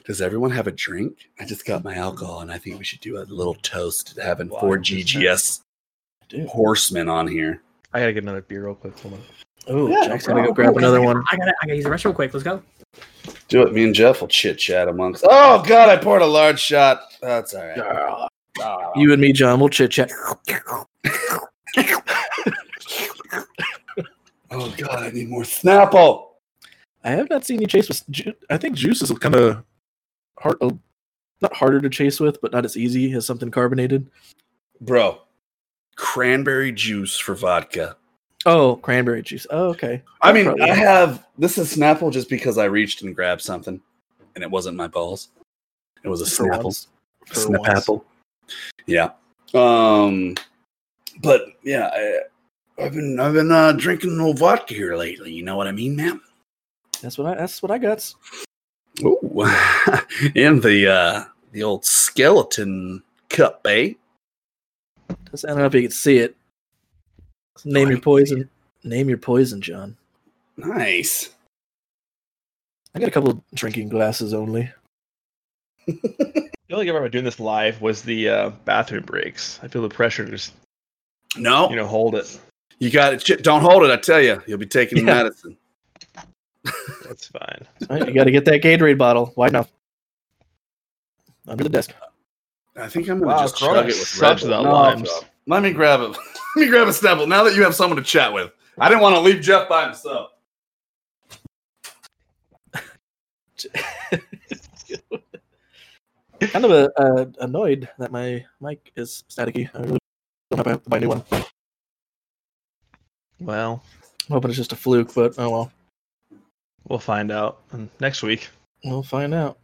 does everyone have a drink? I just got my alcohol, and I think we should do a little toast to having four GGS dude. horsemen on here. I gotta get another beer real quick. Hold on. Oh, Yeah, Jack's gonna go problem. grab another one. I gotta, I gotta use the restroom real quick. Let's go. Do it. Me and Jeff will chit chat amongst. Oh God, I poured a large shot. That's all right. Ah. You and me, John, we'll chit chat. Oh God, I need more Snapple. I have not seen you chase with. Ju- I think Juice is kind of hard, uh, not harder to chase with, but not as easy as something carbonated. Bro, cranberry juice for vodka. Oh, cranberry juice. Oh, okay. I mean, Probably. I have this is Snapple just because I reached and grabbed something, and it wasn't my balls. It was a For Snapple, a For Snap once. apple. Yeah. Um, but yeah, I, I've been I've been uh, drinking no vodka here lately. You know what I mean, man? That's what I. That's what I got. Ooh, in the uh, the old skeleton cup, eh? Just- I don't know if you can see it. Name I your poison. Name your poison, John. Nice. I got a couple drinking glasses only. The only thing I remember doing this live was the uh, bathroom breaks. I feel the pressure to just No, you know hold it. you got it. Don't hold it. I tell you, you'll be taking Yeah. medicine. That's fine. All right, you got to get that Gatorade bottle. Wide enough. Under the desk. I think I'm gonna Wow, just Corona chug it with sucks Red Bull. without No, limes. Let me grab it. Let me grab a Snapple. Now that you have someone to chat with, I didn't want to leave Jeff by himself. kind of uh, uh, annoyed that my mic is staticky. I really don't have to buy a new one. Well, I'm hoping it's just a fluke, but oh well. We'll find out next week. We'll find out.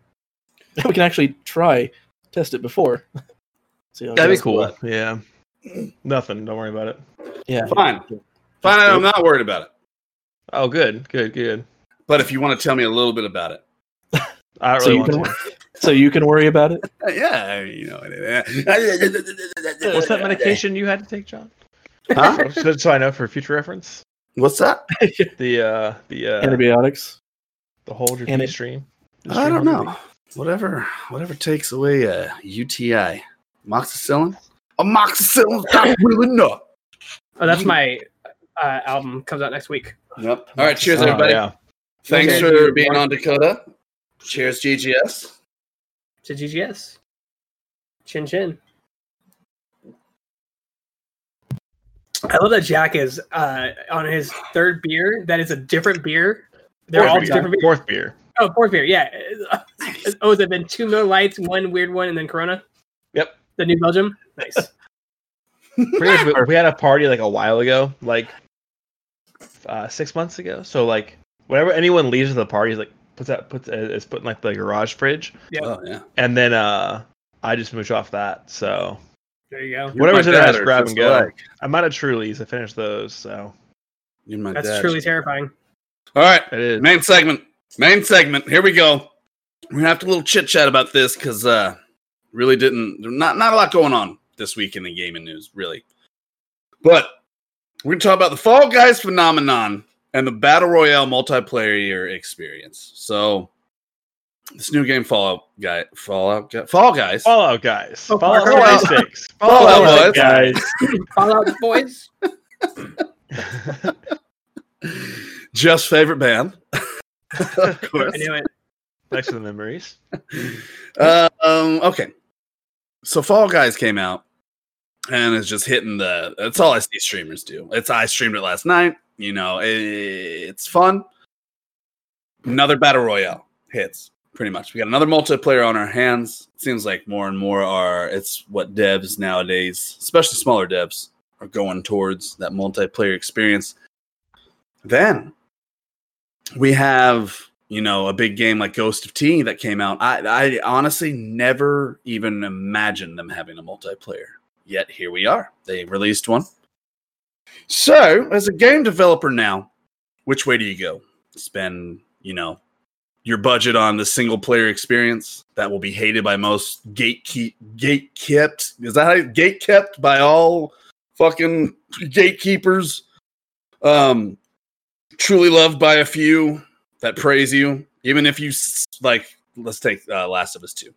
we can actually try test it before. See how That'd be cool. what? Yeah. Nothing. Don't worry about it. Yeah. Fine. Fine. I'm not worried about it. Oh, good, good, good. But if you want to tell me a little bit about it, I don't So really you want can, to. so you can worry about it. Yeah, you know. What's that medication you had to take, John? Huh? so, so I know for future reference. What's that? The uh, the uh, Antibiotics. the hold your Anti- pee stream. The I don't hold your know. Whatever, whatever takes away a UTI. Amoxicillin. Amoxicillin not real enough. Oh, that's my uh, album. Comes out next week. Yep. All right. Cheers, pee. Oh, everybody. yeah. Thanks Okay. for being on Dakota. Cheers, GGS. To GGS. Chin chin. I love that Jack is uh, on his third beer. That is a different beer. They're Fourth all beer. different beers. Fourth beer. Oh, fourth beer. Yeah. oh, has it been two Miller Lights, one weird one, and then Corona? Yep. The New Belgium. Nice. Pretty much, we, we had a party like a while ago, like uh, six months ago. So like, whenever anyone leaves the party, is like puts that puts is put in like the garage fridge, Yeah. Oh yeah. and then uh, I just moved off that. So There you go. You're Whatever's in there, dad just or grab and go. alike. I'm out of Truly's. I finished those, so You're my That's dad. truly terrifying. All right. it is. Main segment. Main segment. Here we go. We're gonna have to little chit chat about this because uh really didn't not not a lot going on this week in the gaming news, really. But we're gonna talk about the Fall Guys phenomenon and the Battle Royale multiplayer experience. So this new game Fallout guy Fallout Guy- Fall Guys. Fallout guys. Oh, Fallout Fallout. 76. Fallout Fallout boys. guys. Fallout Boys. Jeff's favorite band. of course. I knew it. Next to the memories. Uh, um, okay. So Fall Guys came out and it's just hitting the that's all I see streamers do. It's I streamed it last night, you know, it, it's fun. Another battle royale hits pretty much. We got another multiplayer on our hands. Seems like more and more are it's what devs nowadays, especially smaller devs, are going towards that multiplayer experience. Then we have you know a big game like Ghost of T that came out. I I honestly never even imagined them having a multiplayer. Yet here we are. They released one. So as a game developer now, which way do you go? Spend you know your budget on the single player experience that will be hated by most gatekeep gate kept is that how gate kept by all fucking gatekeepers? Um truly loved by a few that praise you even if you like let's take uh, last of us 2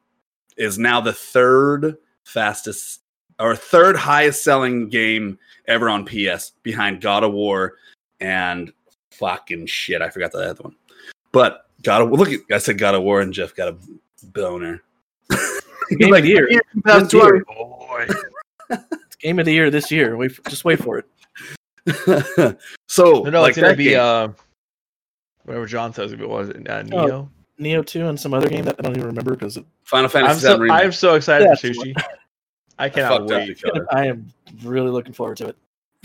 is now the third fastest or third highest selling game ever on ps behind god of war and fucking shit i forgot the other one. But god of look at i said god of war and jeff got a boner Game of the year. This year. Boy. It's game of the year this year. Wait, just wait for it. so No, no, like it's gonna be game- uh, whatever John says. It was it uh, Oh, Nioh. Nioh two and some other game that I don't even remember because final fantasy I'm so I'm so excited That's for sushi. I I cannot fucked up wait. I am really looking forward to it.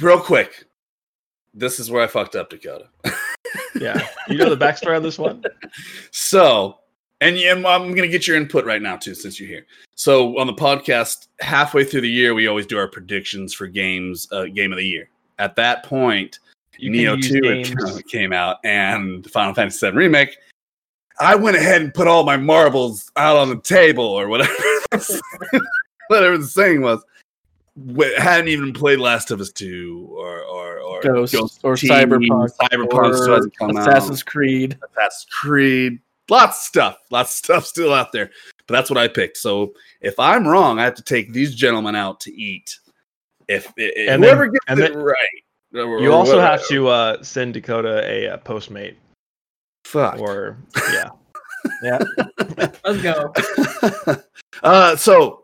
real quick this is where i fucked up dakota Yeah, you know the backstory on this one. So, and yeah, I'm going to get your input right now too, since you're here. So, on the podcast, halfway through the year, we always do our predictions for games, uh, game of the year. At that point, You Nioh Two had games- come- came out, and the Final Fantasy VII remake. I went ahead and put all my marbles out on the table, or whatever, whatever the saying was. Hadn't even played Last of Us Two, or or or Ghost, or Team, Cyberpunk, Cyberpunk or hasn't out. Assassin's Creed. Assassin's Creed, lots of stuff, lots of stuff still out there. But that's what I picked. So if I'm wrong, I have to take these gentlemen out to eat. If, if And whoever then- gets and it then- right, You or also whatever. have to uh, send Dakota a uh, Postmate, fuck. or yeah, yeah, Let's go. uh, so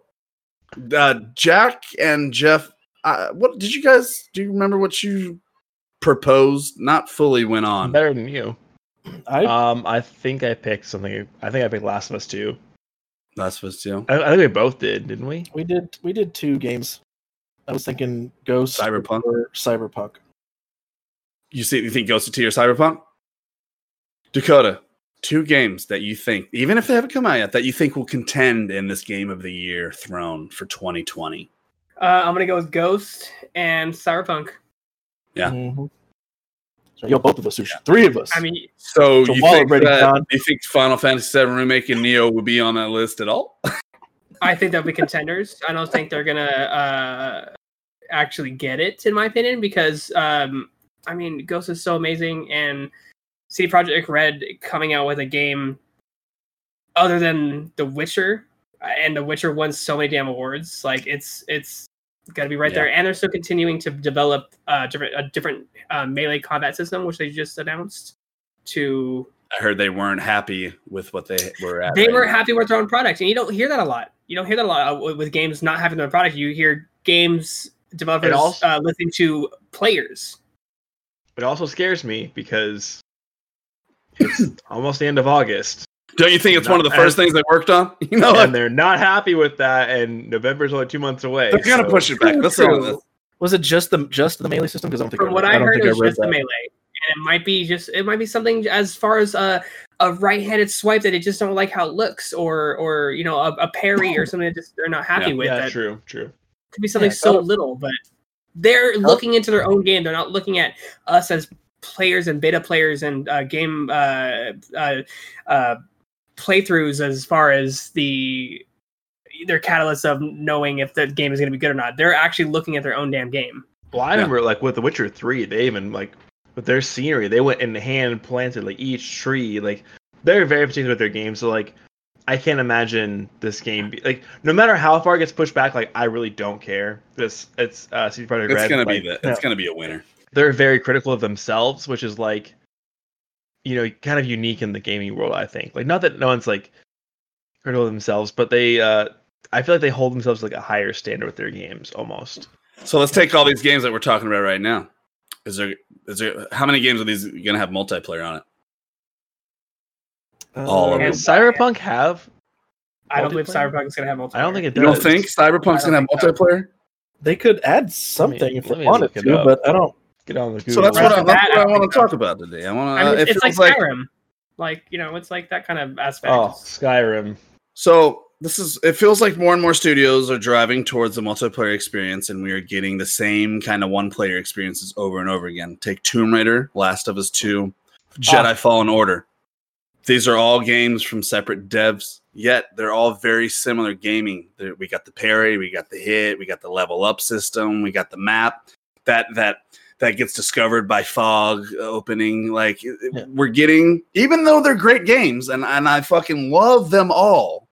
uh, Jack and Jeff, uh, what did you guys do? You remember what you proposed? Not fully went on. better than you. I Um, I think I picked something. I think I picked Last of Us Two. Last of Us Two, I, I think we both did, didn't we? we did we did two games. I was thinking Ghost Cyberpunk. or Cyberpunk. You see, you think Ghost of T or Cyberpunk? Dakota, two games that you think, even if they haven't come out yet, that you think will contend in this Game of the Year throne for 2020. Uh, I'm gonna go with Ghost and Cyberpunk. Yeah. Mhm. So, yo, both of us, Sushi. three of us. I mean, So So you think, already that, you think Final Fantasy VII Remake and Nioh would be on that list at all? I think they'll be contenders. I don't think they're gonna uh, actually get it, in my opinion, because um, I mean, Ghost is so amazing, and CD Projekt Red coming out with a game other than The Witcher, uh, and The Witcher won so many damn awards. Like it's it's got to be right Yeah. there, and they're still continuing to develop uh, different a different uh, melee combat system, which they just announced. To I heard they weren't happy with what they were at. they right were now. happy with their own product, and you don't hear that a lot. You don't hear that a lot uh, with, with games not having their own product. You hear games developers also- uh, listening to players. It also scares me because it's almost the end of August, Don't you think it's Not- one of the first things they worked on? You know, and they're not happy with that. And November's only two months away. they're gonna so- push it back. That's True. all. it is. Was it just the just the melee system? Because I don't think From I, what read- I, heard, it was read just the melee, and it might be just it might be something as far as a a right-handed swipe that they just don't like how it looks, or or you know a, a parry or something that just they're not happy Yeah. with. Yeah, that true, true. could be something Yeah, so Call little, but they're looking into their own game. They're not looking at us as players and beta players and uh, game uh, uh, uh, playthroughs as far as the their catalyst of knowing if the game is going to be good or not. They're actually looking at their own damn game. Well, I remember like with The Witcher Three, they even like with their scenery, they went and hand planted like each tree. Like they're very particular with their game. So like, I can't imagine this game be, like no matter how far it gets pushed back. Like I really don't care. This it's uh, CD Projekt Red. It's gonna like, be the, It's gonna be a winner. they're very critical of themselves, which is like, you know, kind of unique in the gaming world. I think like not that no one's like critical of themselves, but they. uh I feel like they hold themselves like a higher standard with their games almost. So let's take all these games that we're talking about right now. Is there is there how many games are these gonna have multiplayer on it? All of Can And- Cyberpunk have? I don't believe Multiplayer? Cyberpunk is going to have multiplayer. I don't think it does. You don't think Cyberpunk's I gonna have think so. multiplayer? They could add something if they wanted to, but I don't. Get on the Google. So that's what I, that's what I I want to talk about today. I want I mean, to. It it's like feels like Skyrim. Like you know, it's like that kind of aspect. Oh, Skyrim. So this is it feels like more and more studios are driving towards the multiplayer experience and we are getting the same kind of one player experiences over and over again. Take Tomb Raider, Last of Us 2, Jedi ah. Fallen Order. These are all games from separate devs, yet they're all very similar gaming. We got the parry, we got the hit, we got the level up system, we got the map that that that gets discovered by fog uh, opening. Like it- it- Yeah. we're getting, even though they're great games, and and I fucking love them all.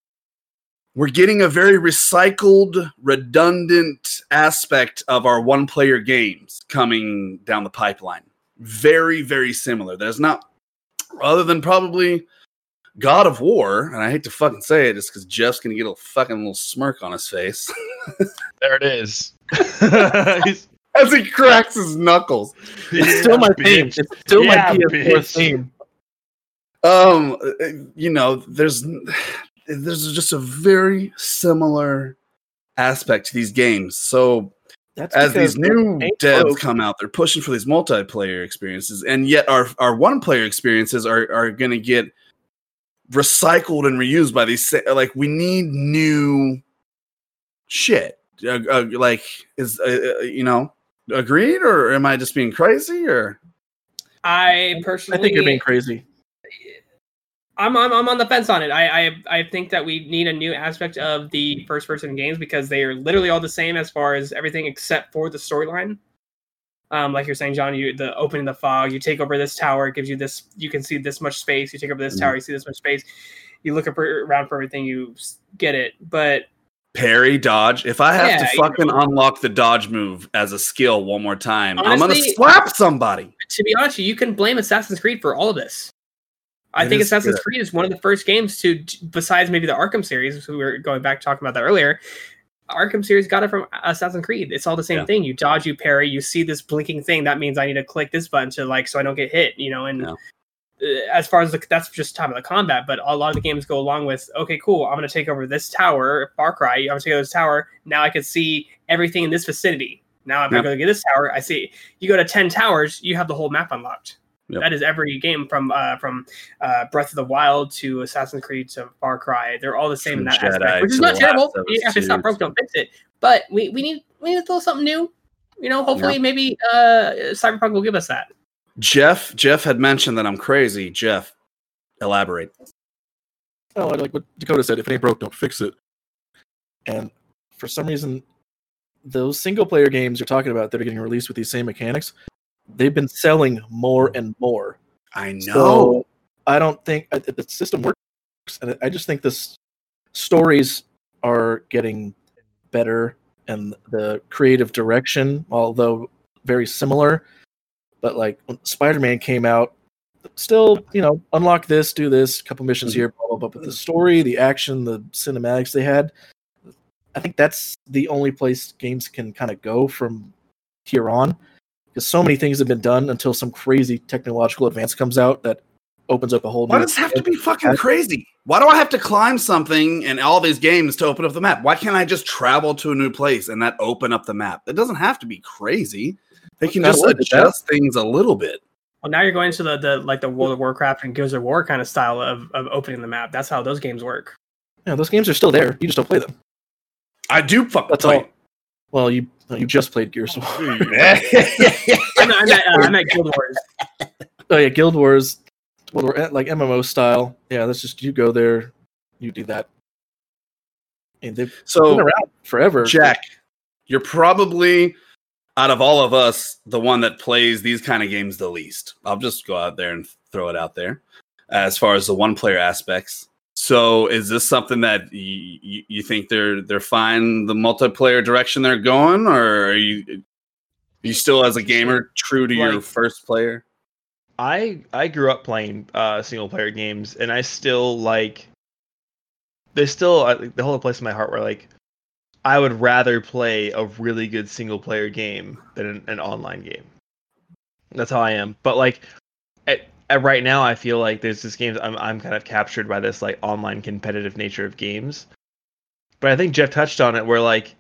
We're getting a very recycled, redundant aspect of our one player games coming down the pipeline. Very, very similar. There's not, other than probably God of War, and I hate to fucking say it just because Jeff's going to get a fucking little smirk on his face There it is. He's- as he cracks his knuckles. It's still my theme. It's still Yeah, my PS4 bitch. theme. Um, you know, there's there's just a very similar aspect to these games. So That's as these new Ain't devs broke. come out, they're pushing for these multiplayer experiences, and yet our our one player experiences are are going to get recycled and reused by these. Like we need new shit. Uh, uh, like is uh, uh, you know agreed, or am I just being crazy? Or I personally, I think you're being crazy. I'm, I'm I'm on the fence on it. I, I I think that we need a new aspect of the first person games because they are literally all the same as far as everything except for the storyline. Um, like you're saying, John, you the opening the fog, you take over this tower, it gives you this. You can see this much space. You take over this Mhm. tower, you see this much space. You look up around for everything, you get it. But parry, dodge. If I have Yeah, to you fucking know. unlock the dodge move as a skill one more time, I'm gonna slap somebody. to be honest, you you can blame Assassin's Creed for all of this. I It think Assassin's good. Creed is one of the first games to, besides maybe the Arkham series, we were going back talking about that earlier. Arkham series got it from Assassin's Creed. It's all the same Yeah. thing. You dodge, you parry, you see this blinking thing. That means I need to click this button to like so I don't get hit. You know, and. Uh, as far as the, that's just time of the combat. But a lot of the games go along with okay, cool. I'm going to take over this tower, Far Cry. I'm going to take over this tower. Now I can see everything in this vicinity. Now if Yep. I go to get this tower, I see. You go to ten towers, you have the whole map unlocked. Yep. That is every game from uh, from uh, Breath of the Wild to Assassin's Creed to Far Cry. They're all the same in that Jedi aspect, which is not terrible. If it's not broke, don't fix it. But we, we need we need a little something new. You know, hopefully maybe uh, Cyberpunk will give us that. Jeff, Jeff had mentioned that I'm crazy. Jeff, elaborate. Oh, like what Dakota said, if it ain't broke, don't fix it. And for some reason, those single player games you're talking about that are getting released with these same mechanics, they've been selling more and more. I know. So I don't think I- the system works, and I just think this stories are getting better, and the creative direction, although very similar, but like Spider-Man came out, still you know unlock this, do this, couple missions mm-hmm. here, blah blah blah. But the story, the action, the cinematics they had, I think that's the only place games can kind of go from here on. because so many things have been done until some crazy technological advance comes out that opens up a whole Why new. does it have to be fucking crazy? Why do I have to climb something in all these games to open up the map? Why can't I just travel to a new place and that open up the map? It doesn't have to be crazy. They can just work that. adjust things a little bit. Well, now you're going to the, the like the World of Warcraft and Gears of War kind of style of, of opening the map. That's how those games work. Yeah, those games are still there. You just don't play them. I do fuck That's play. all. Well, you you just played Gears of War. I meant, I meant, uh, I meant Guild Wars. Oh yeah, Guild Wars, World War, like MMO style. Yeah, that's just you go there, you do that. And they've been so around forever. Jack, you're probably out of all of us the one that plays these kind of games the least. I'll just go out there and throw it out there as far as the one player aspects. So is this something that you, you, you think they're they're fine the multiplayer direction they're going or are you are you still as a gamer true to your first player? I I grew up playing uh, single player games, and I still like. There's still uh, the whole place in my heart where like, I would rather play a really good single player game than an, an online game. That's how I am. But like, at, at right now, I feel like there's this games I'm I'm kind of captured by this like online competitive nature of games. But I think Jeff touched on it where like,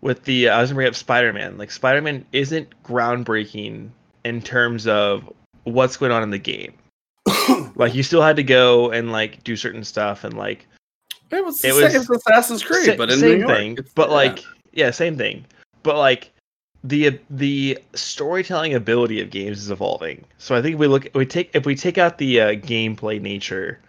with the I was gonna bring up Spider Man. Like Spider Man isn't groundbreaking in terms of what's going on in the game. like you still had to go and like do certain stuff and like It was, It the was- same as Assassin's Creed, sa- but in same New thing. It's- But yeah. like yeah, same thing. But like the the storytelling ability of games is evolving. So I think if we look we take if we take out the uh, gameplay nature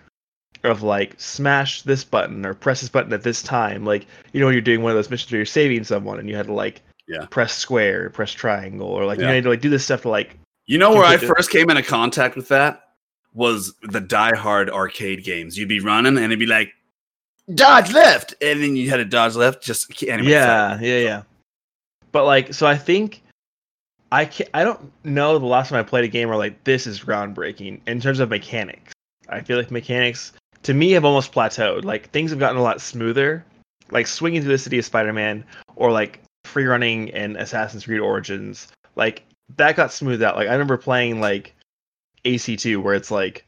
of like smash this button or press this button at this time, like you know when you're doing one of those missions where you're saving someone and you had to like Yeah. press square, press triangle, or like Yeah. you had to like do this stuff to like You know where I Completely. first came into contact with that was the Die Hard arcade games. You'd be running and it'd be like dodge left, and then you had to dodge left. Just anyway, yeah, sorry. yeah, yeah. But like, so I think I can I don't know the last time I played a game where like this is groundbreaking in terms of mechanics. I feel like mechanics to me have almost plateaued. Like things have gotten a lot smoother. Like swinging through the city of Spider-Man or like free running in Assassin's Creed Origins. Like that got smoothed out. Like I remember playing like AC2 where it's like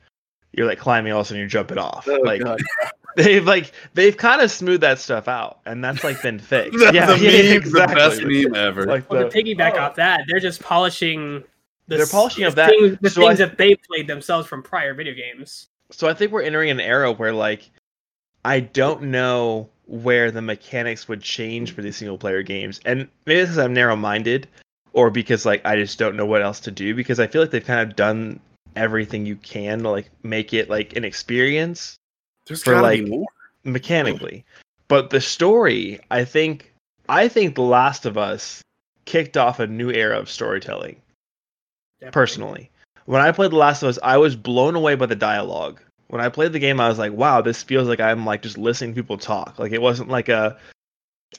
you're like climbing all of a sudden you're jumping off. Oh, like God. they've like they've kind of smoothed that stuff out and that's like been fixed. the, yeah, the yeah, meme, exactly. the best meme ever. Like Well, the- to piggyback oh. off that, they're just polishing. The They're polishing the of that. things, the So I- things that they played themselves from prior video games. so I think we're entering an era where like I don't know where the mechanics would change for these single player games. And maybe it's because I'm narrow minded or because like I just don't know what else to do because I feel like they've kind of done everything you can to like make it like an experience There's for, like, be more. mechanically. But the story, I think I think The Last of Us kicked off a new era of storytelling. Definitely. personally. When I played The Last of Us, I was blown away by the dialogue. When I played the game, I was like, "Wow, this feels like I'm like just listening to people talk." Like it wasn't like a.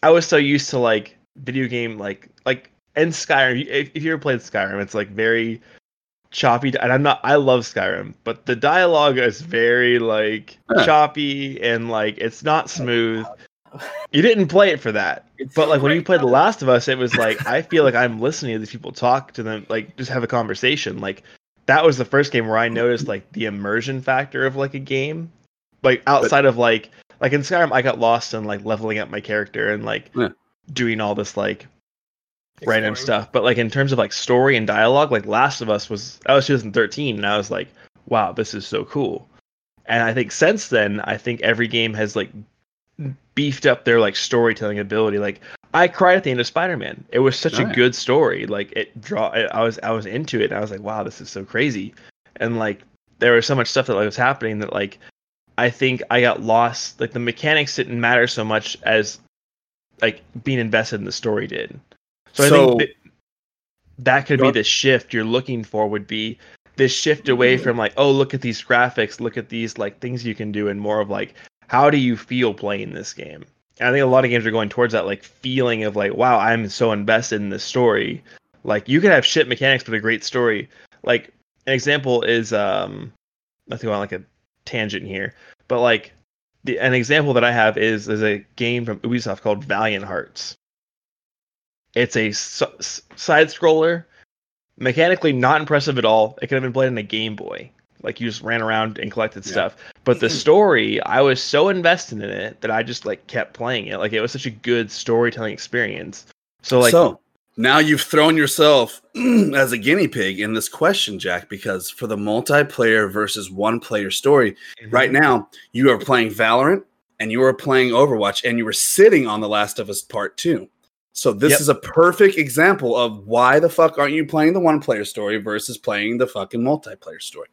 I was so used to like video game like like and Skyrim. If, if you ever played Skyrim, it's like very choppy. And I'm not. I love Skyrim, but the dialogue is very like Huh. choppy and like it's not smooth. You didn't play it for that. But like when you played The Last of Us, it was like I feel like I'm listening to these people talk to them, like just have a conversation. Like that was the first game where I noticed like the immersion factor of like a game. Like outside of like like in Skyrim, I got lost in like leveling up my character and like Yeah. doing all this like random stuff. But like in terms of like story and dialogue, like Last of Us was that was 2013, and I was like, wow, this is so cool. And I think since then, I think every game has like beefed up their like storytelling ability. Like I cried at the end of Spider-Man. It was such a good story. Like it draw. I was I was into it. And I was like, wow, this is so crazy. And like there was so much stuff that like, was happening that like I think I got lost. Like the mechanics didn't matter so much as like being invested in the story did. So, I think that, that could be the shift you're looking for. Would be this shift away from like, oh, look at these graphics, look at these like things you can do, and more of like, how do you feel playing this game? And I think a lot of games are going towards that like feeling of like, wow, I'm so invested in this story. Like you can have shit mechanics but a great story. Like an example is um not to go on like a tangent here, but like the an example that I have is is a game from Ubisoft called Valiant Hearts. It's a s- s- side scroller. Mechanically, not impressive at all. It could have been played on a Game Boy. Like you just ran around and collected Yeah. stuff. But the story, I was so invested in it that I just like kept playing it. Like it was such a good storytelling experience. So like so now you've thrown yourself as a guinea pig in this question, Jack, because for the multiplayer versus one player story, mm-hmm. right now you are playing Valorant and you are playing Overwatch and you were sitting on The Last of Us Part 2. So this Yep. is a perfect example of why the fuck aren't you playing the one player story versus playing the fucking multiplayer story?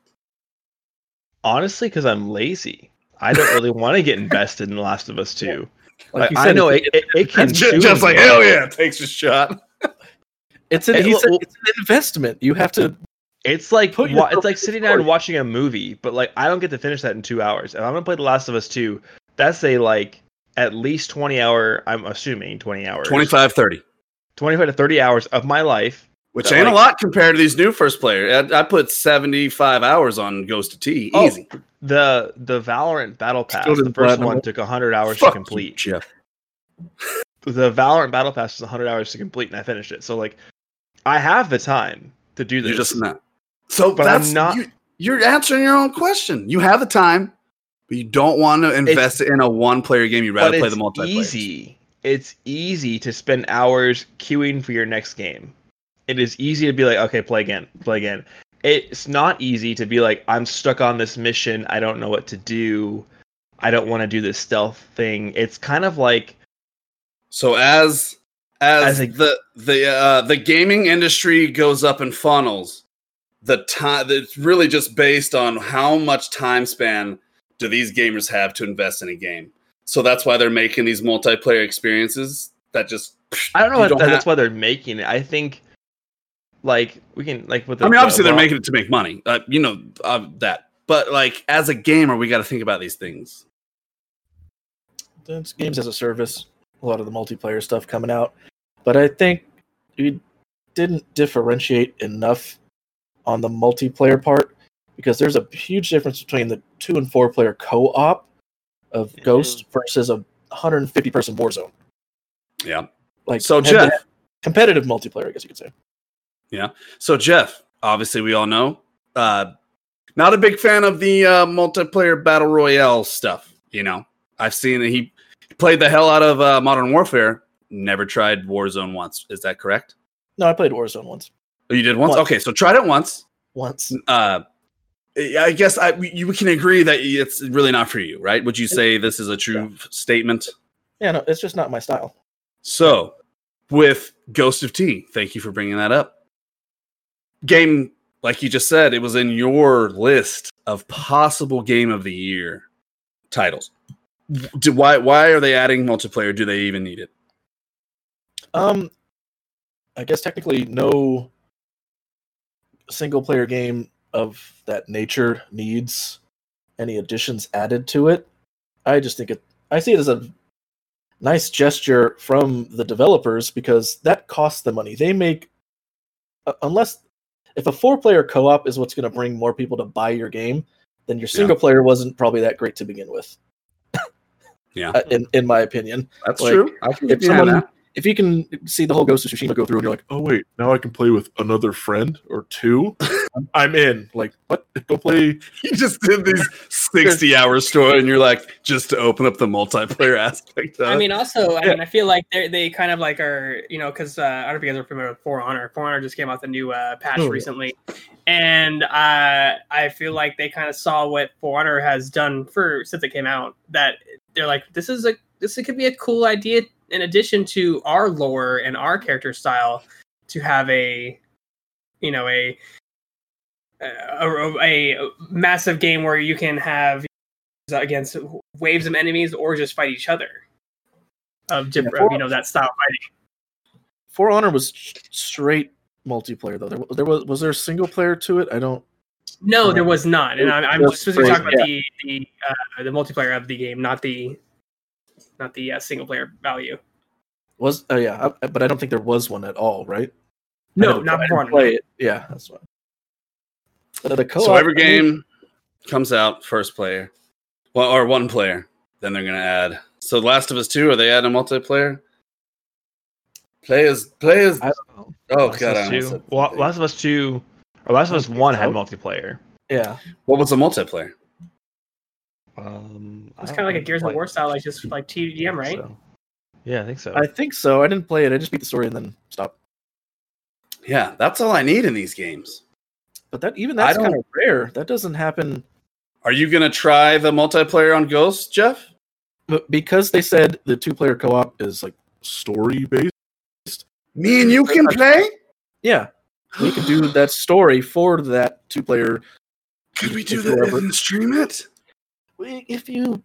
honestly, because I'm lazy. I don't really want to get invested in The Last of Us 2. Like Like, you I know it, it, it can Just, tune just like well. hell yeah, takes a shot. it's, an, Hey, well- said it's an investment. You have to. It's like wa- it's like sitting down and watching a movie, but like I don't get to finish that in two hours. If I'm gonna play The Last of Us 2, that's a like at least 20 hour. I'm assuming 20 hours, 25 30. 25 to 30 hours of my life. Which ain't a lot compared to these new first player. I, I put 75 hours on Ghost of T. Oh, Easy. The the Valorant Battle Pass, the first platinum one took 100 hours Fuck to you, complete. Jeff. The Valorant Battle Pass was 100 hours to complete, and I finished it. So like, I have the time to do this. You're just not. So But I'm not- You, you're answering your own question. You have the time, but you don't want to invest it in a one player game. You'd rather play the multiplayer. easy. It's easy to spend hours queuing for your next game. It is easy to be like, okay, play again, play again. It's not easy to be like, I'm stuck on this mission. I don't know what to do. I don't want to do this stealth thing. It's kind of like So as as, As a- the the uh, the gaming industry goes up in funnels, the time it's really just based on how much time span do these gamers have to invest in a game. So that's why they're making these multiplayer experiences that just I don't know You if don't that's have- why they're making it. I think like we can like with the, I mean, the obviously they're Val- making it to make money. Uh, you know uh, that, but like as a gamer, we got to think about these things. It's games as a service. A lot of the multiplayer stuff coming out, but I think we didn't differentiate enough on the multiplayer part because there's a huge difference between the two and four player co-op of Mhm. Ghost versus a 150 person Warzone. Yeah. Like So, Jeff- competitive multiplayer, I guess you could say. Yeah. So Jeff, obviously we all know, uh, not a big fan of the uh, multiplayer battle royale stuff. You know, I've seen that he played the hell out of uh, Modern Warfare. Never tried Warzone once. Is that correct? No, I played Warzone once. Oh, you did once. Once. Okay, so tried it once. Once. Uh, I guess I you can agree that it's really not for you, right? Would you say this is a true statement? Yeah, no, it's just not my style. So, with Ghost of T, thank you for bringing that up. Game, like you just said, it was in your list of possible game of the year titles. Do, why why are they adding multiplayer? Do they even need it? Um, I guess technically no single player game of that nature needs any additions added to it. I just think it. I see it as a nice gesture from the developers because that costs them money. They make uh, unless if a four player co op is what's going to bring more people to buy your game, then your single player wasn't probably that great to begin with. Yeah. Uh, in in my opinion. That's Like, true. I can if someone- that. If you can see the whole Ghost of Tsushima go through and you're like, oh wait, now I can play with another friend or two, I'm- I'm in. Like, what? Go play. You just did these sixty hour story, and you're like, just to open up the multiplayer aspect. Of I mean, also, I Yeah. mean, I feel like they they kind of like are you know because uh, I don't know if you guys are familiar with For Honor. For Honor just came out the new uh, patch Oh, yeah. recently, and uh, I feel like they kind of saw what For Honor has done for since it came out. That they're like, this is a this could be a cool idea in addition to our lore and our character style to have a you know a a, a, a massive game where you can have against waves of enemies or just fight each other of different For- you know that style fighting For Honor was straight multiplayer though. There, there was was there a single player to it? I don't. no there was not and i'm, I'm specifically talking about the the uh, the multiplayer of the game not the not the uh, single player value Was oh yeah, I, but I don't think there was one at all, right? No didn't- not I didn't for Honor. play it. Yeah, that's why. But the co-op, so every I mean, game comes out first player, well, or one player. Then they're gonna add. So, Last of Us Two, are they adding multiplayer? Players, players. I don't know. Oh Last god, of I Us almost Two. Well. Last of Us Two, or Last of Us One had multiplayer. Yeah. what was the multiplayer? Um, It's kind of like a Gears of War style, like just like TDM, right? So. Yeah, I think so. I think so. I didn't play it. I just beat the story and then stop. Yeah, that's all I need in these games. But that even I that's kind of rare. That doesn't happen Are you gonna try the multiplayer on Ghost, Jeff? but because they said the two player co op is like story based. Me and you can play. Yeah, we could do that story for that two player. Could we do that and stream it? If you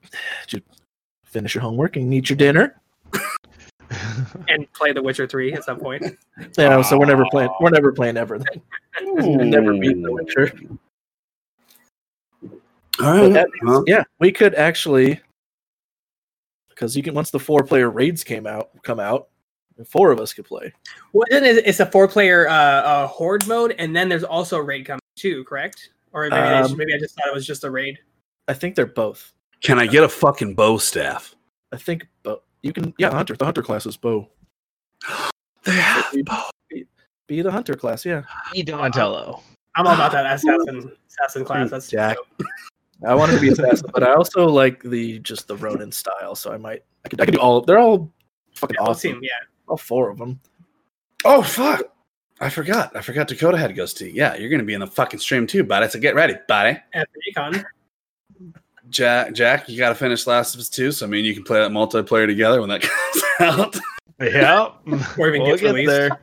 finish your homework and eat your dinner. And play The Witcher Three at some point. Yeah, so we're never playing. We're never playing ever. Never beat The Witcher. All right. that well, Yeah, we could actually, because you can once the four player raids came out, come out, four of us could play. Well, then it's a four-player uh, uh, horde mode, and then there's also a raid coming too, correct? Or maybe, they just- Um, maybe I just thought it was just a raid. I think they're both. Can I get a fucking bow staff? I think, bow. you can. Yeah, hunter. The hunter class is bow. They have Be- bow. Be, be the hunter class. Yeah, E Donatello. I'm all about that assassin assassin class. That's Jack. dope. I wanted to be assassin, but I also like the just the Ronin style. So I might. I could. I could do all. They're all fucking Yeah, awesome. team, yeah. All four of them. Oh fuck! I forgot. I forgot Dakota had Ghost T. Yeah, you're gonna be in the fucking stream too, buddy. So get ready, buddy. At the Recon. Jack, Jack, you gotta finish Last of Us 2, so I mean you can play that multiplayer together when that comes out. Yeah. Or even we'll gets get released. there.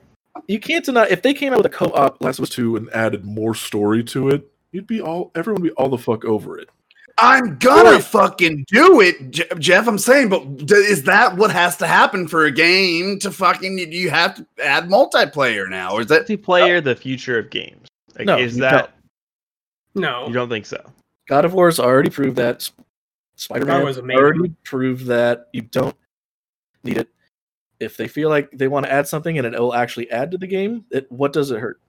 You can't deny if they came out with a co-op Last of Us Two and added more story to it. You'd be all. Everyone would be all the fuck over it. I'm gonna Right. fucking do it, Je- Jeff. I'm saying, but d- is that what has to happen for a game to fucking? You have to add multiplayer now, or is that? Multiplayer, the future of games. Like, No, is you that No. you don't think so? God of War's already proved that. Spider Man was already proved that you don't need it. If they feel like they want to add something and it will actually add to the game, it, what does it hurt?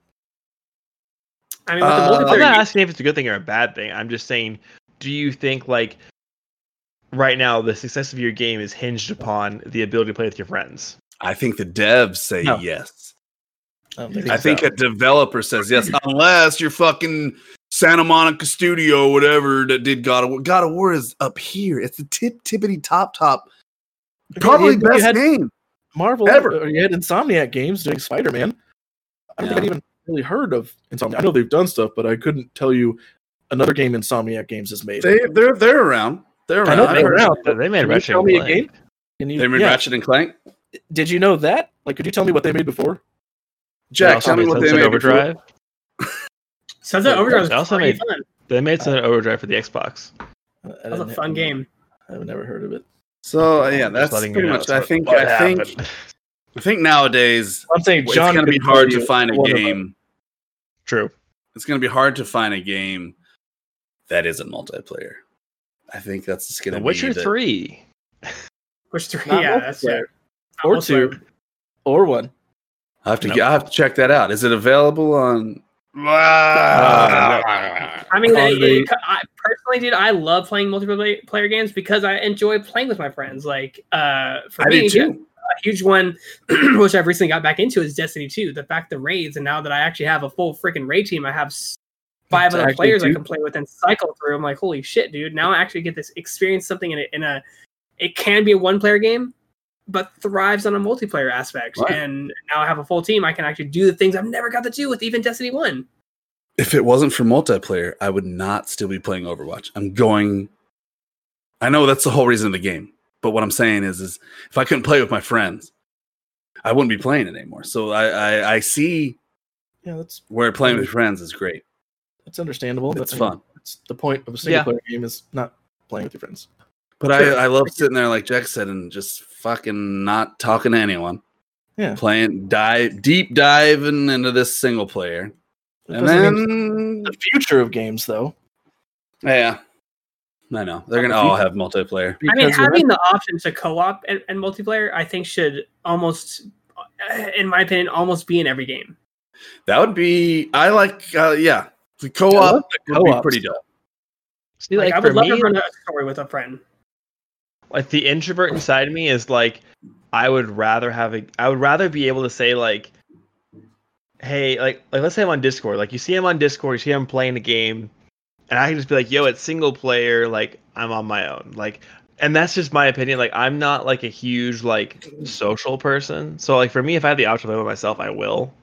I mean, with Uh, the I'm not asking if it's a good thing or a bad thing. I'm just saying, do you think like right now the success of your game is hinged upon the ability to play with your friends? I think the devs say No. yes. I think I think think a developer says yes, unless you're fucking Santa Monica Studio, whatever that did God of War. God of War is up here. It's the tip tippity top top. Probably you best had- game. Marvel Ever. Or you had Insomniac games doing Spider Man. I don't think I'd even really heard of Insomniac. I know they've done stuff, but I couldn't tell you another game Insomniac Games has made. They they're they're around. They're I around. know I've they're heard- around. They made Can you Ratchet tell and me a Clank. game? You, They made yeah. Ratchet and Clank. Did you know that? Like, could you tell me what they made before? Jack, tell me what they Sunset made before. Overdrive. Sunset Overdrive was They also made- fun. They made Sunset Overdrive for the Xbox. That was a fun game. I've never heard of it. So uh, yeah, that's letting pretty you know much. I think. what I think. happened. I think nowadays I'm saying it's John going to be hard to find a one of them. game. True. It's going to be hard to find a game that isn't multiplayer. I think that's just going The to be Witcher the- Three. Which three? Yeah, that's multiplayer. it. or two, multiplayer. or one. I have to. No. I have to check that out. Is it available on? I mean, On it- the- it- I, personally, dude, I love playing multiplayer games because I enjoy playing with my friends. Like, uh, for I me, too. a huge one, which I've recently got back into, is Destiny 2. The fact the raids, and now that I actually have a full freaking raid team, I have five other players I can play with and cycle through. I'm like, holy shit, dude! Now I actually get this experience something in a, in a. It can be a one player game, but thrives on a multiplayer aspect. Right. And now I have a full team. I can actually do the things I've never got to do with even Destiny One. If it wasn't for multiplayer, I would not still be playing Overwatch. I'm going. I know that's the whole reason of the game, but what I'm saying is, is if I couldn't play with my friends, I wouldn't be playing it anymore. So I, I, I see Yeah, that's where playing with friends is great. that's understandable. It's but fun. It's the point of a single Yeah. player game is not playing with your friends. But I, I love sitting there like Jack said and just fucking not talking to anyone. Yeah. Playing dive deep diving into this single player. It And doesn't mean then the future of games, though. Yeah. I know. They're gonna all have multiplayer. I mean, having the option to co-op and, and multiplayer, I think should almost, uh, in my opinion, almost be in every game. That would be I like uh yeah. The I co-op love the would be co-ops. pretty dope. See, Like, like, I would love me, to run a story with a friend. like the introvert inside me is like, I would rather have a, I would rather be able to say like, hey, like like let's say I'm on Discord. Like you see him on Discord, you see him playing a game, and I can just be like, yo, it's single player. Like I'm on my own. Like, and that's just my opinion. Like I'm not like a huge like social person. So like for me, if I have the option to play by myself, I will.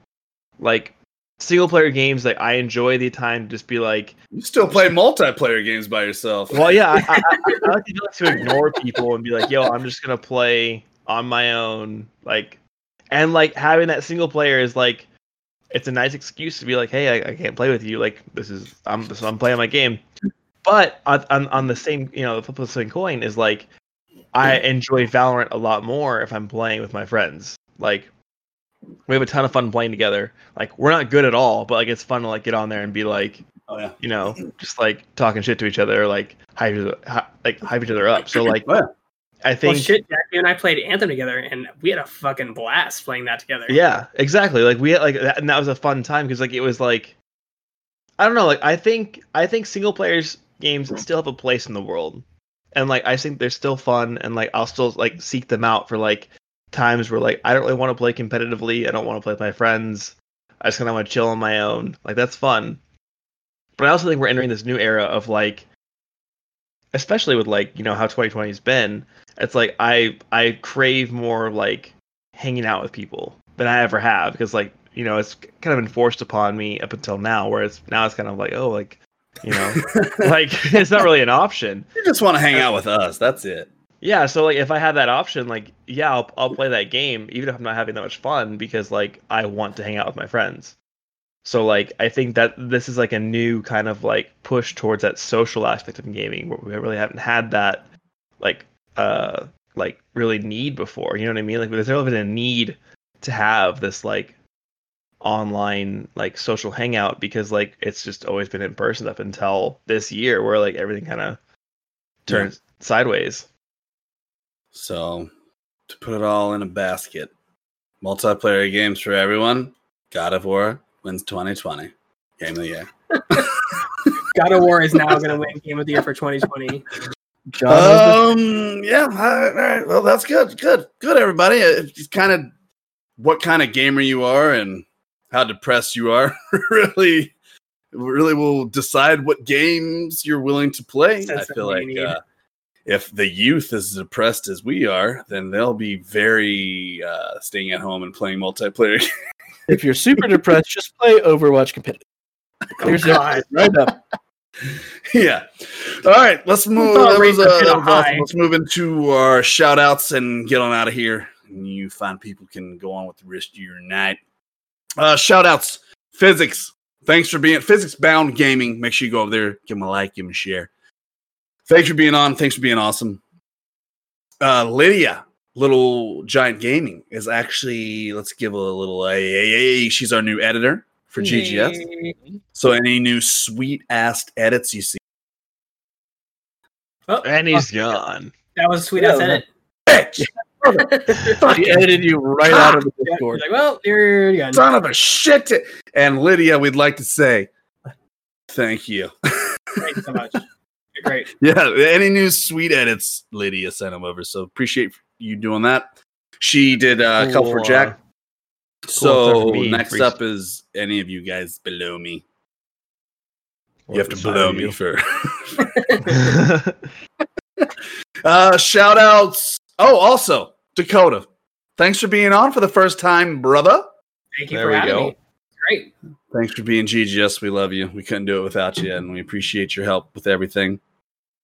Like single player games, like I enjoy the time to just be like, You still play multiplayer games by yourself. well, yeah, I, I, I, I like to, like to ignore people and be like, yo, I'm just gonna play on my own, like, and like having that single player is like, it's a nice excuse to be like, hey, I, I can't play with you, like this is I'm so I'm playing my game, but on, on on the same you know the flip of the same coin is like, I enjoy Valorant a lot more if I'm playing with my friends, like. We have a ton of fun playing together. Like we're not good at all, but like it's fun to like get on there and be like, Oh yeah. you know, just like talking shit to each other, like hype, like hype each other up. So like, Oh, yeah. I Well, think, shit, Jack, you and I played Anthem together, and we had a fucking blast playing that together. yeah, exactly. Like we had like that, and that was a fun time because like it was like, I don't know, like I think I think single players games still have a place in the world, and like I think they're still fun, and like I'll still like seek them out for like times where like I don't really want to play competitively, I don't want to play with my friends, I just kind of want to chill on my own. Like that's fun. But I also think we're entering this new era of like especially with like, you know, how 2020 has been. It's like I I crave more like hanging out with people than I ever have because like, you know, it's kind of enforced upon me up until now where it's now it's kind of like, oh, like, you know, like it's not really an option. You just want to hang uh, out with us. That's it. Yeah, so like if I have that option, like yeah, I'll I'll play that game even if I'm not having that much fun because like I want to hang out with my friends. So like I think that this is like a new kind of like push towards that social aspect of gaming where we really haven't had that like uh like really need before. You know what I mean? Like there's never been a need to have this like online like social hangout because like it's just always been in person up until this year where like everything kind of turns sideways. So, to put it all in a basket, multiplayer games for everyone. God of War wins 2020 game of the year. God of War is now going to win Game of the Year for 2020. Um, yeah, all right, all right. Well, that's good. Good, good, everybody. It's kind of what kind of gamer you are and how depressed you are really, really will decide what games you're willing to play. I feel like uh, if the youth is as depressed as we are, then they'll be very uh, staying at home and playing multiplayer. If you're super depressed, just play Overwatch competitive. Here's it God. right up. yeah. All right, let's move. thought That was, uh, that was awesome. Let's move into our shout outs and get on out of here. And you find people can go on with the rest of your night. Uh, shout outs, physics. Thanks for being physics bound gaming. Make sure you go over there, give them a like, give them a share. Thanks for being on. Thanks for being awesome. Uh, Lydia, Little Giant Gaming, is actually, let's give a little, hey, hey, hey, she's our new editor for GGS. So any new sweet ass edits you see, Oh, And he's oh, gone. that was a sweet ass edit. bitch, She edited you right out of the Yeah, Discord. he's like, well, you're done. son of a shit. And Lydia, we'd like to say thank you. Thank you so much. You're great. yeah, any new sweet edits, Lydia sent them over. So appreciate you doing that. She did uh, a couple for Jack. uh, so for me, next free- up is any of you guys below me. You have to Beside blow you. me for uh shout outs. Oh, also Dakota. Thanks for being on for the first time, brother. Thank you There for having go. me. Great. Thanks for being GGS. We love you. We couldn't do it without you, and we appreciate your help with everything.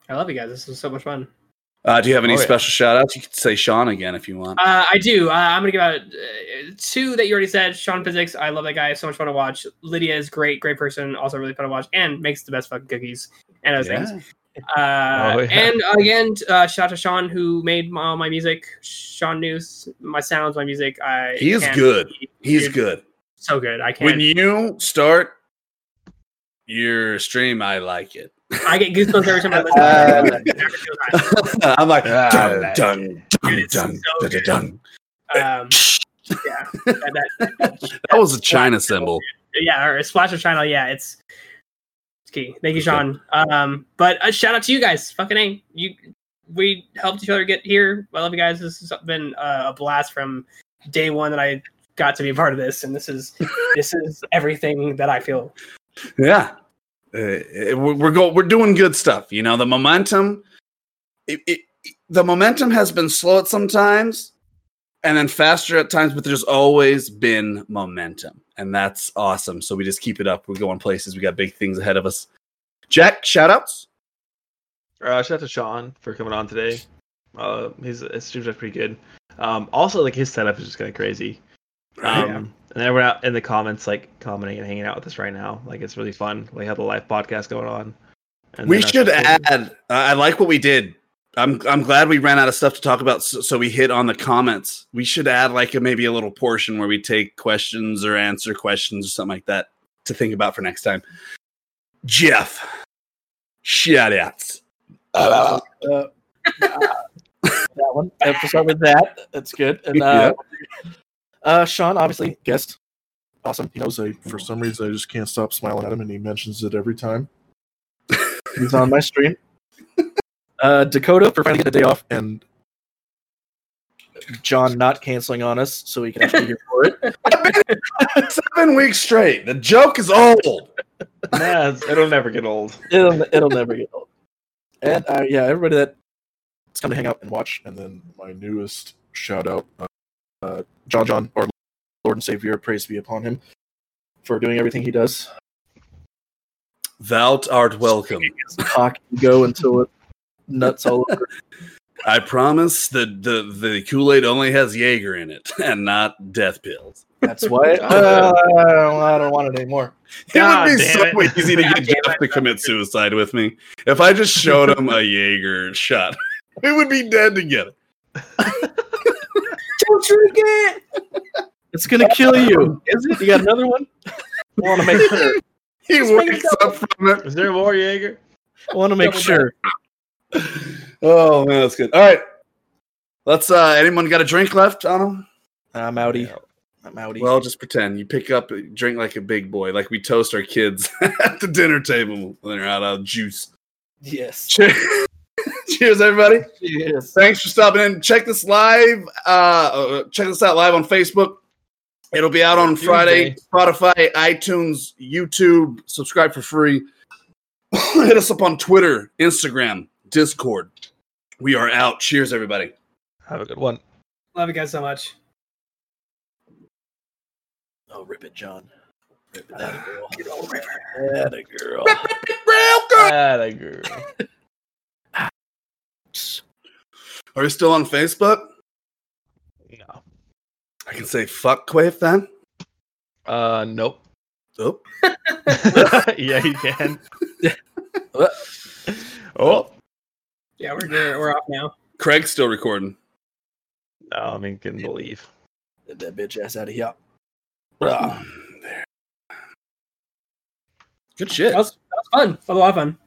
I love you guys. This was so much fun. Uh, do you have any Oh, yeah. special shout outs? You could say Sean again if you want. Uh, I do. Uh, I'm gonna give out uh, two that you already said. Sean Physics. I love that guy. So much fun to watch. Lydia is great, great person. Also really fun to watch, and makes the best fucking cookies and other things. Uh, Oh, yeah. And again, uh, shout out to Sean who made my, all my music. Sean News, my sounds, my music. I He is can't- good. He's dude, good. So good. I can't. When you start your stream, I like it. I get goosebumps every time I listen. Uh, to it. It never feels right. I'm like Ah, dun man. dun dun dun so dun good. dun. Um, yeah, that, that, That was a China cymbal. yeah, or a splash of China. Yeah, it's it's key. Thank you, Sean. Um, but a shout out to you guys. Fucking a, you. We helped each other get here. I love you guys. This has been uh, a blast from day one that I got to be part of this, and this is this is everything that I feel. Yeah, uh, we're go- we're doing good stuff. You know, the momentum. It, it, the momentum has been slow at some times, and then faster at times, but there's always been momentum, and that's awesome. So we just keep it up. We're going places. We got big things ahead of us. Jack, shout outs. Uh, shout out to Sean for coming on today. Uh, his, his streams are pretty good. Um, also, like his setup is just kind of crazy. Um, and everyone out in the comments like commenting and hanging out with us right now. Like it's really fun. We have the live podcast going on. And we should add. Uh, I like what we did. I'm I'm glad we ran out of stuff to talk about, so, so we hit on the comments. We should add like a, maybe a little portion where we take questions or answer questions or something like that to think about for next time. Jeff, shout outs. Uh, that one. I have to start with that. That's good. And uh, uh, Sean, obviously, guest. Awesome. He knows I, for some reason, I just can't stop smiling at him, and he mentions it every time. He's on my stream. Uh, Dakota for finally getting a day off, and John not canceling on us, so he can actually be here for it. Seven weeks straight. The joke is old. Yeah, it's- it'll never get old. It'll, it'll never get old. And uh, yeah, everybody that's come to hang out and watch. And then my newest shout out, uh, uh, John John, our Lord and Savior, praise be upon him for doing everything he does. Thou art welcome. Cock go until it nuts all over. I promise that the the Kool Aid only has Jaeger in it and not death pills. That's why uh, I don't want it anymore. God it would be so it. easy to get Jeff to commit suicide with me. If I just showed him a Jaeger shot, we would be dead together. Don't drink it. It's gonna kill you. Is it? You got another one? I want to make sure. He Just wakes up from it. Is there more Jaeger? I want to make Double sure. Oh man, that's good. All right, let's. uh Anyone got a drink left on them? I'm outie. I'm outie. Well, just pretend you pick up, drink like a big boy, like we toast our kids at the dinner table when they're out of juice. yes. Cheers, Cheers everybody. Yes. Thanks for stopping in. Check this live. Uh, uh, check this out live on Facebook. It'll be out on Tuesday. Friday. Spotify, iTunes, YouTube. Subscribe for free. Hit us up on Twitter, Instagram, Discord. We are out. Cheers, everybody. Have a good one. Love you guys so much. Oh, rip it, John. Rip it, that girl. That a girl. Atta girl. Are we still on Facebook? No. I can say fuck Quaif then. Uh, nope. Oh, yeah, you can. Oh, Yeah, we're good. We're off now. Craig's still recording. no, I mean, can believe. Get that bitch ass out of here. There. Good shit. That was, that was fun. That was a lot of fun.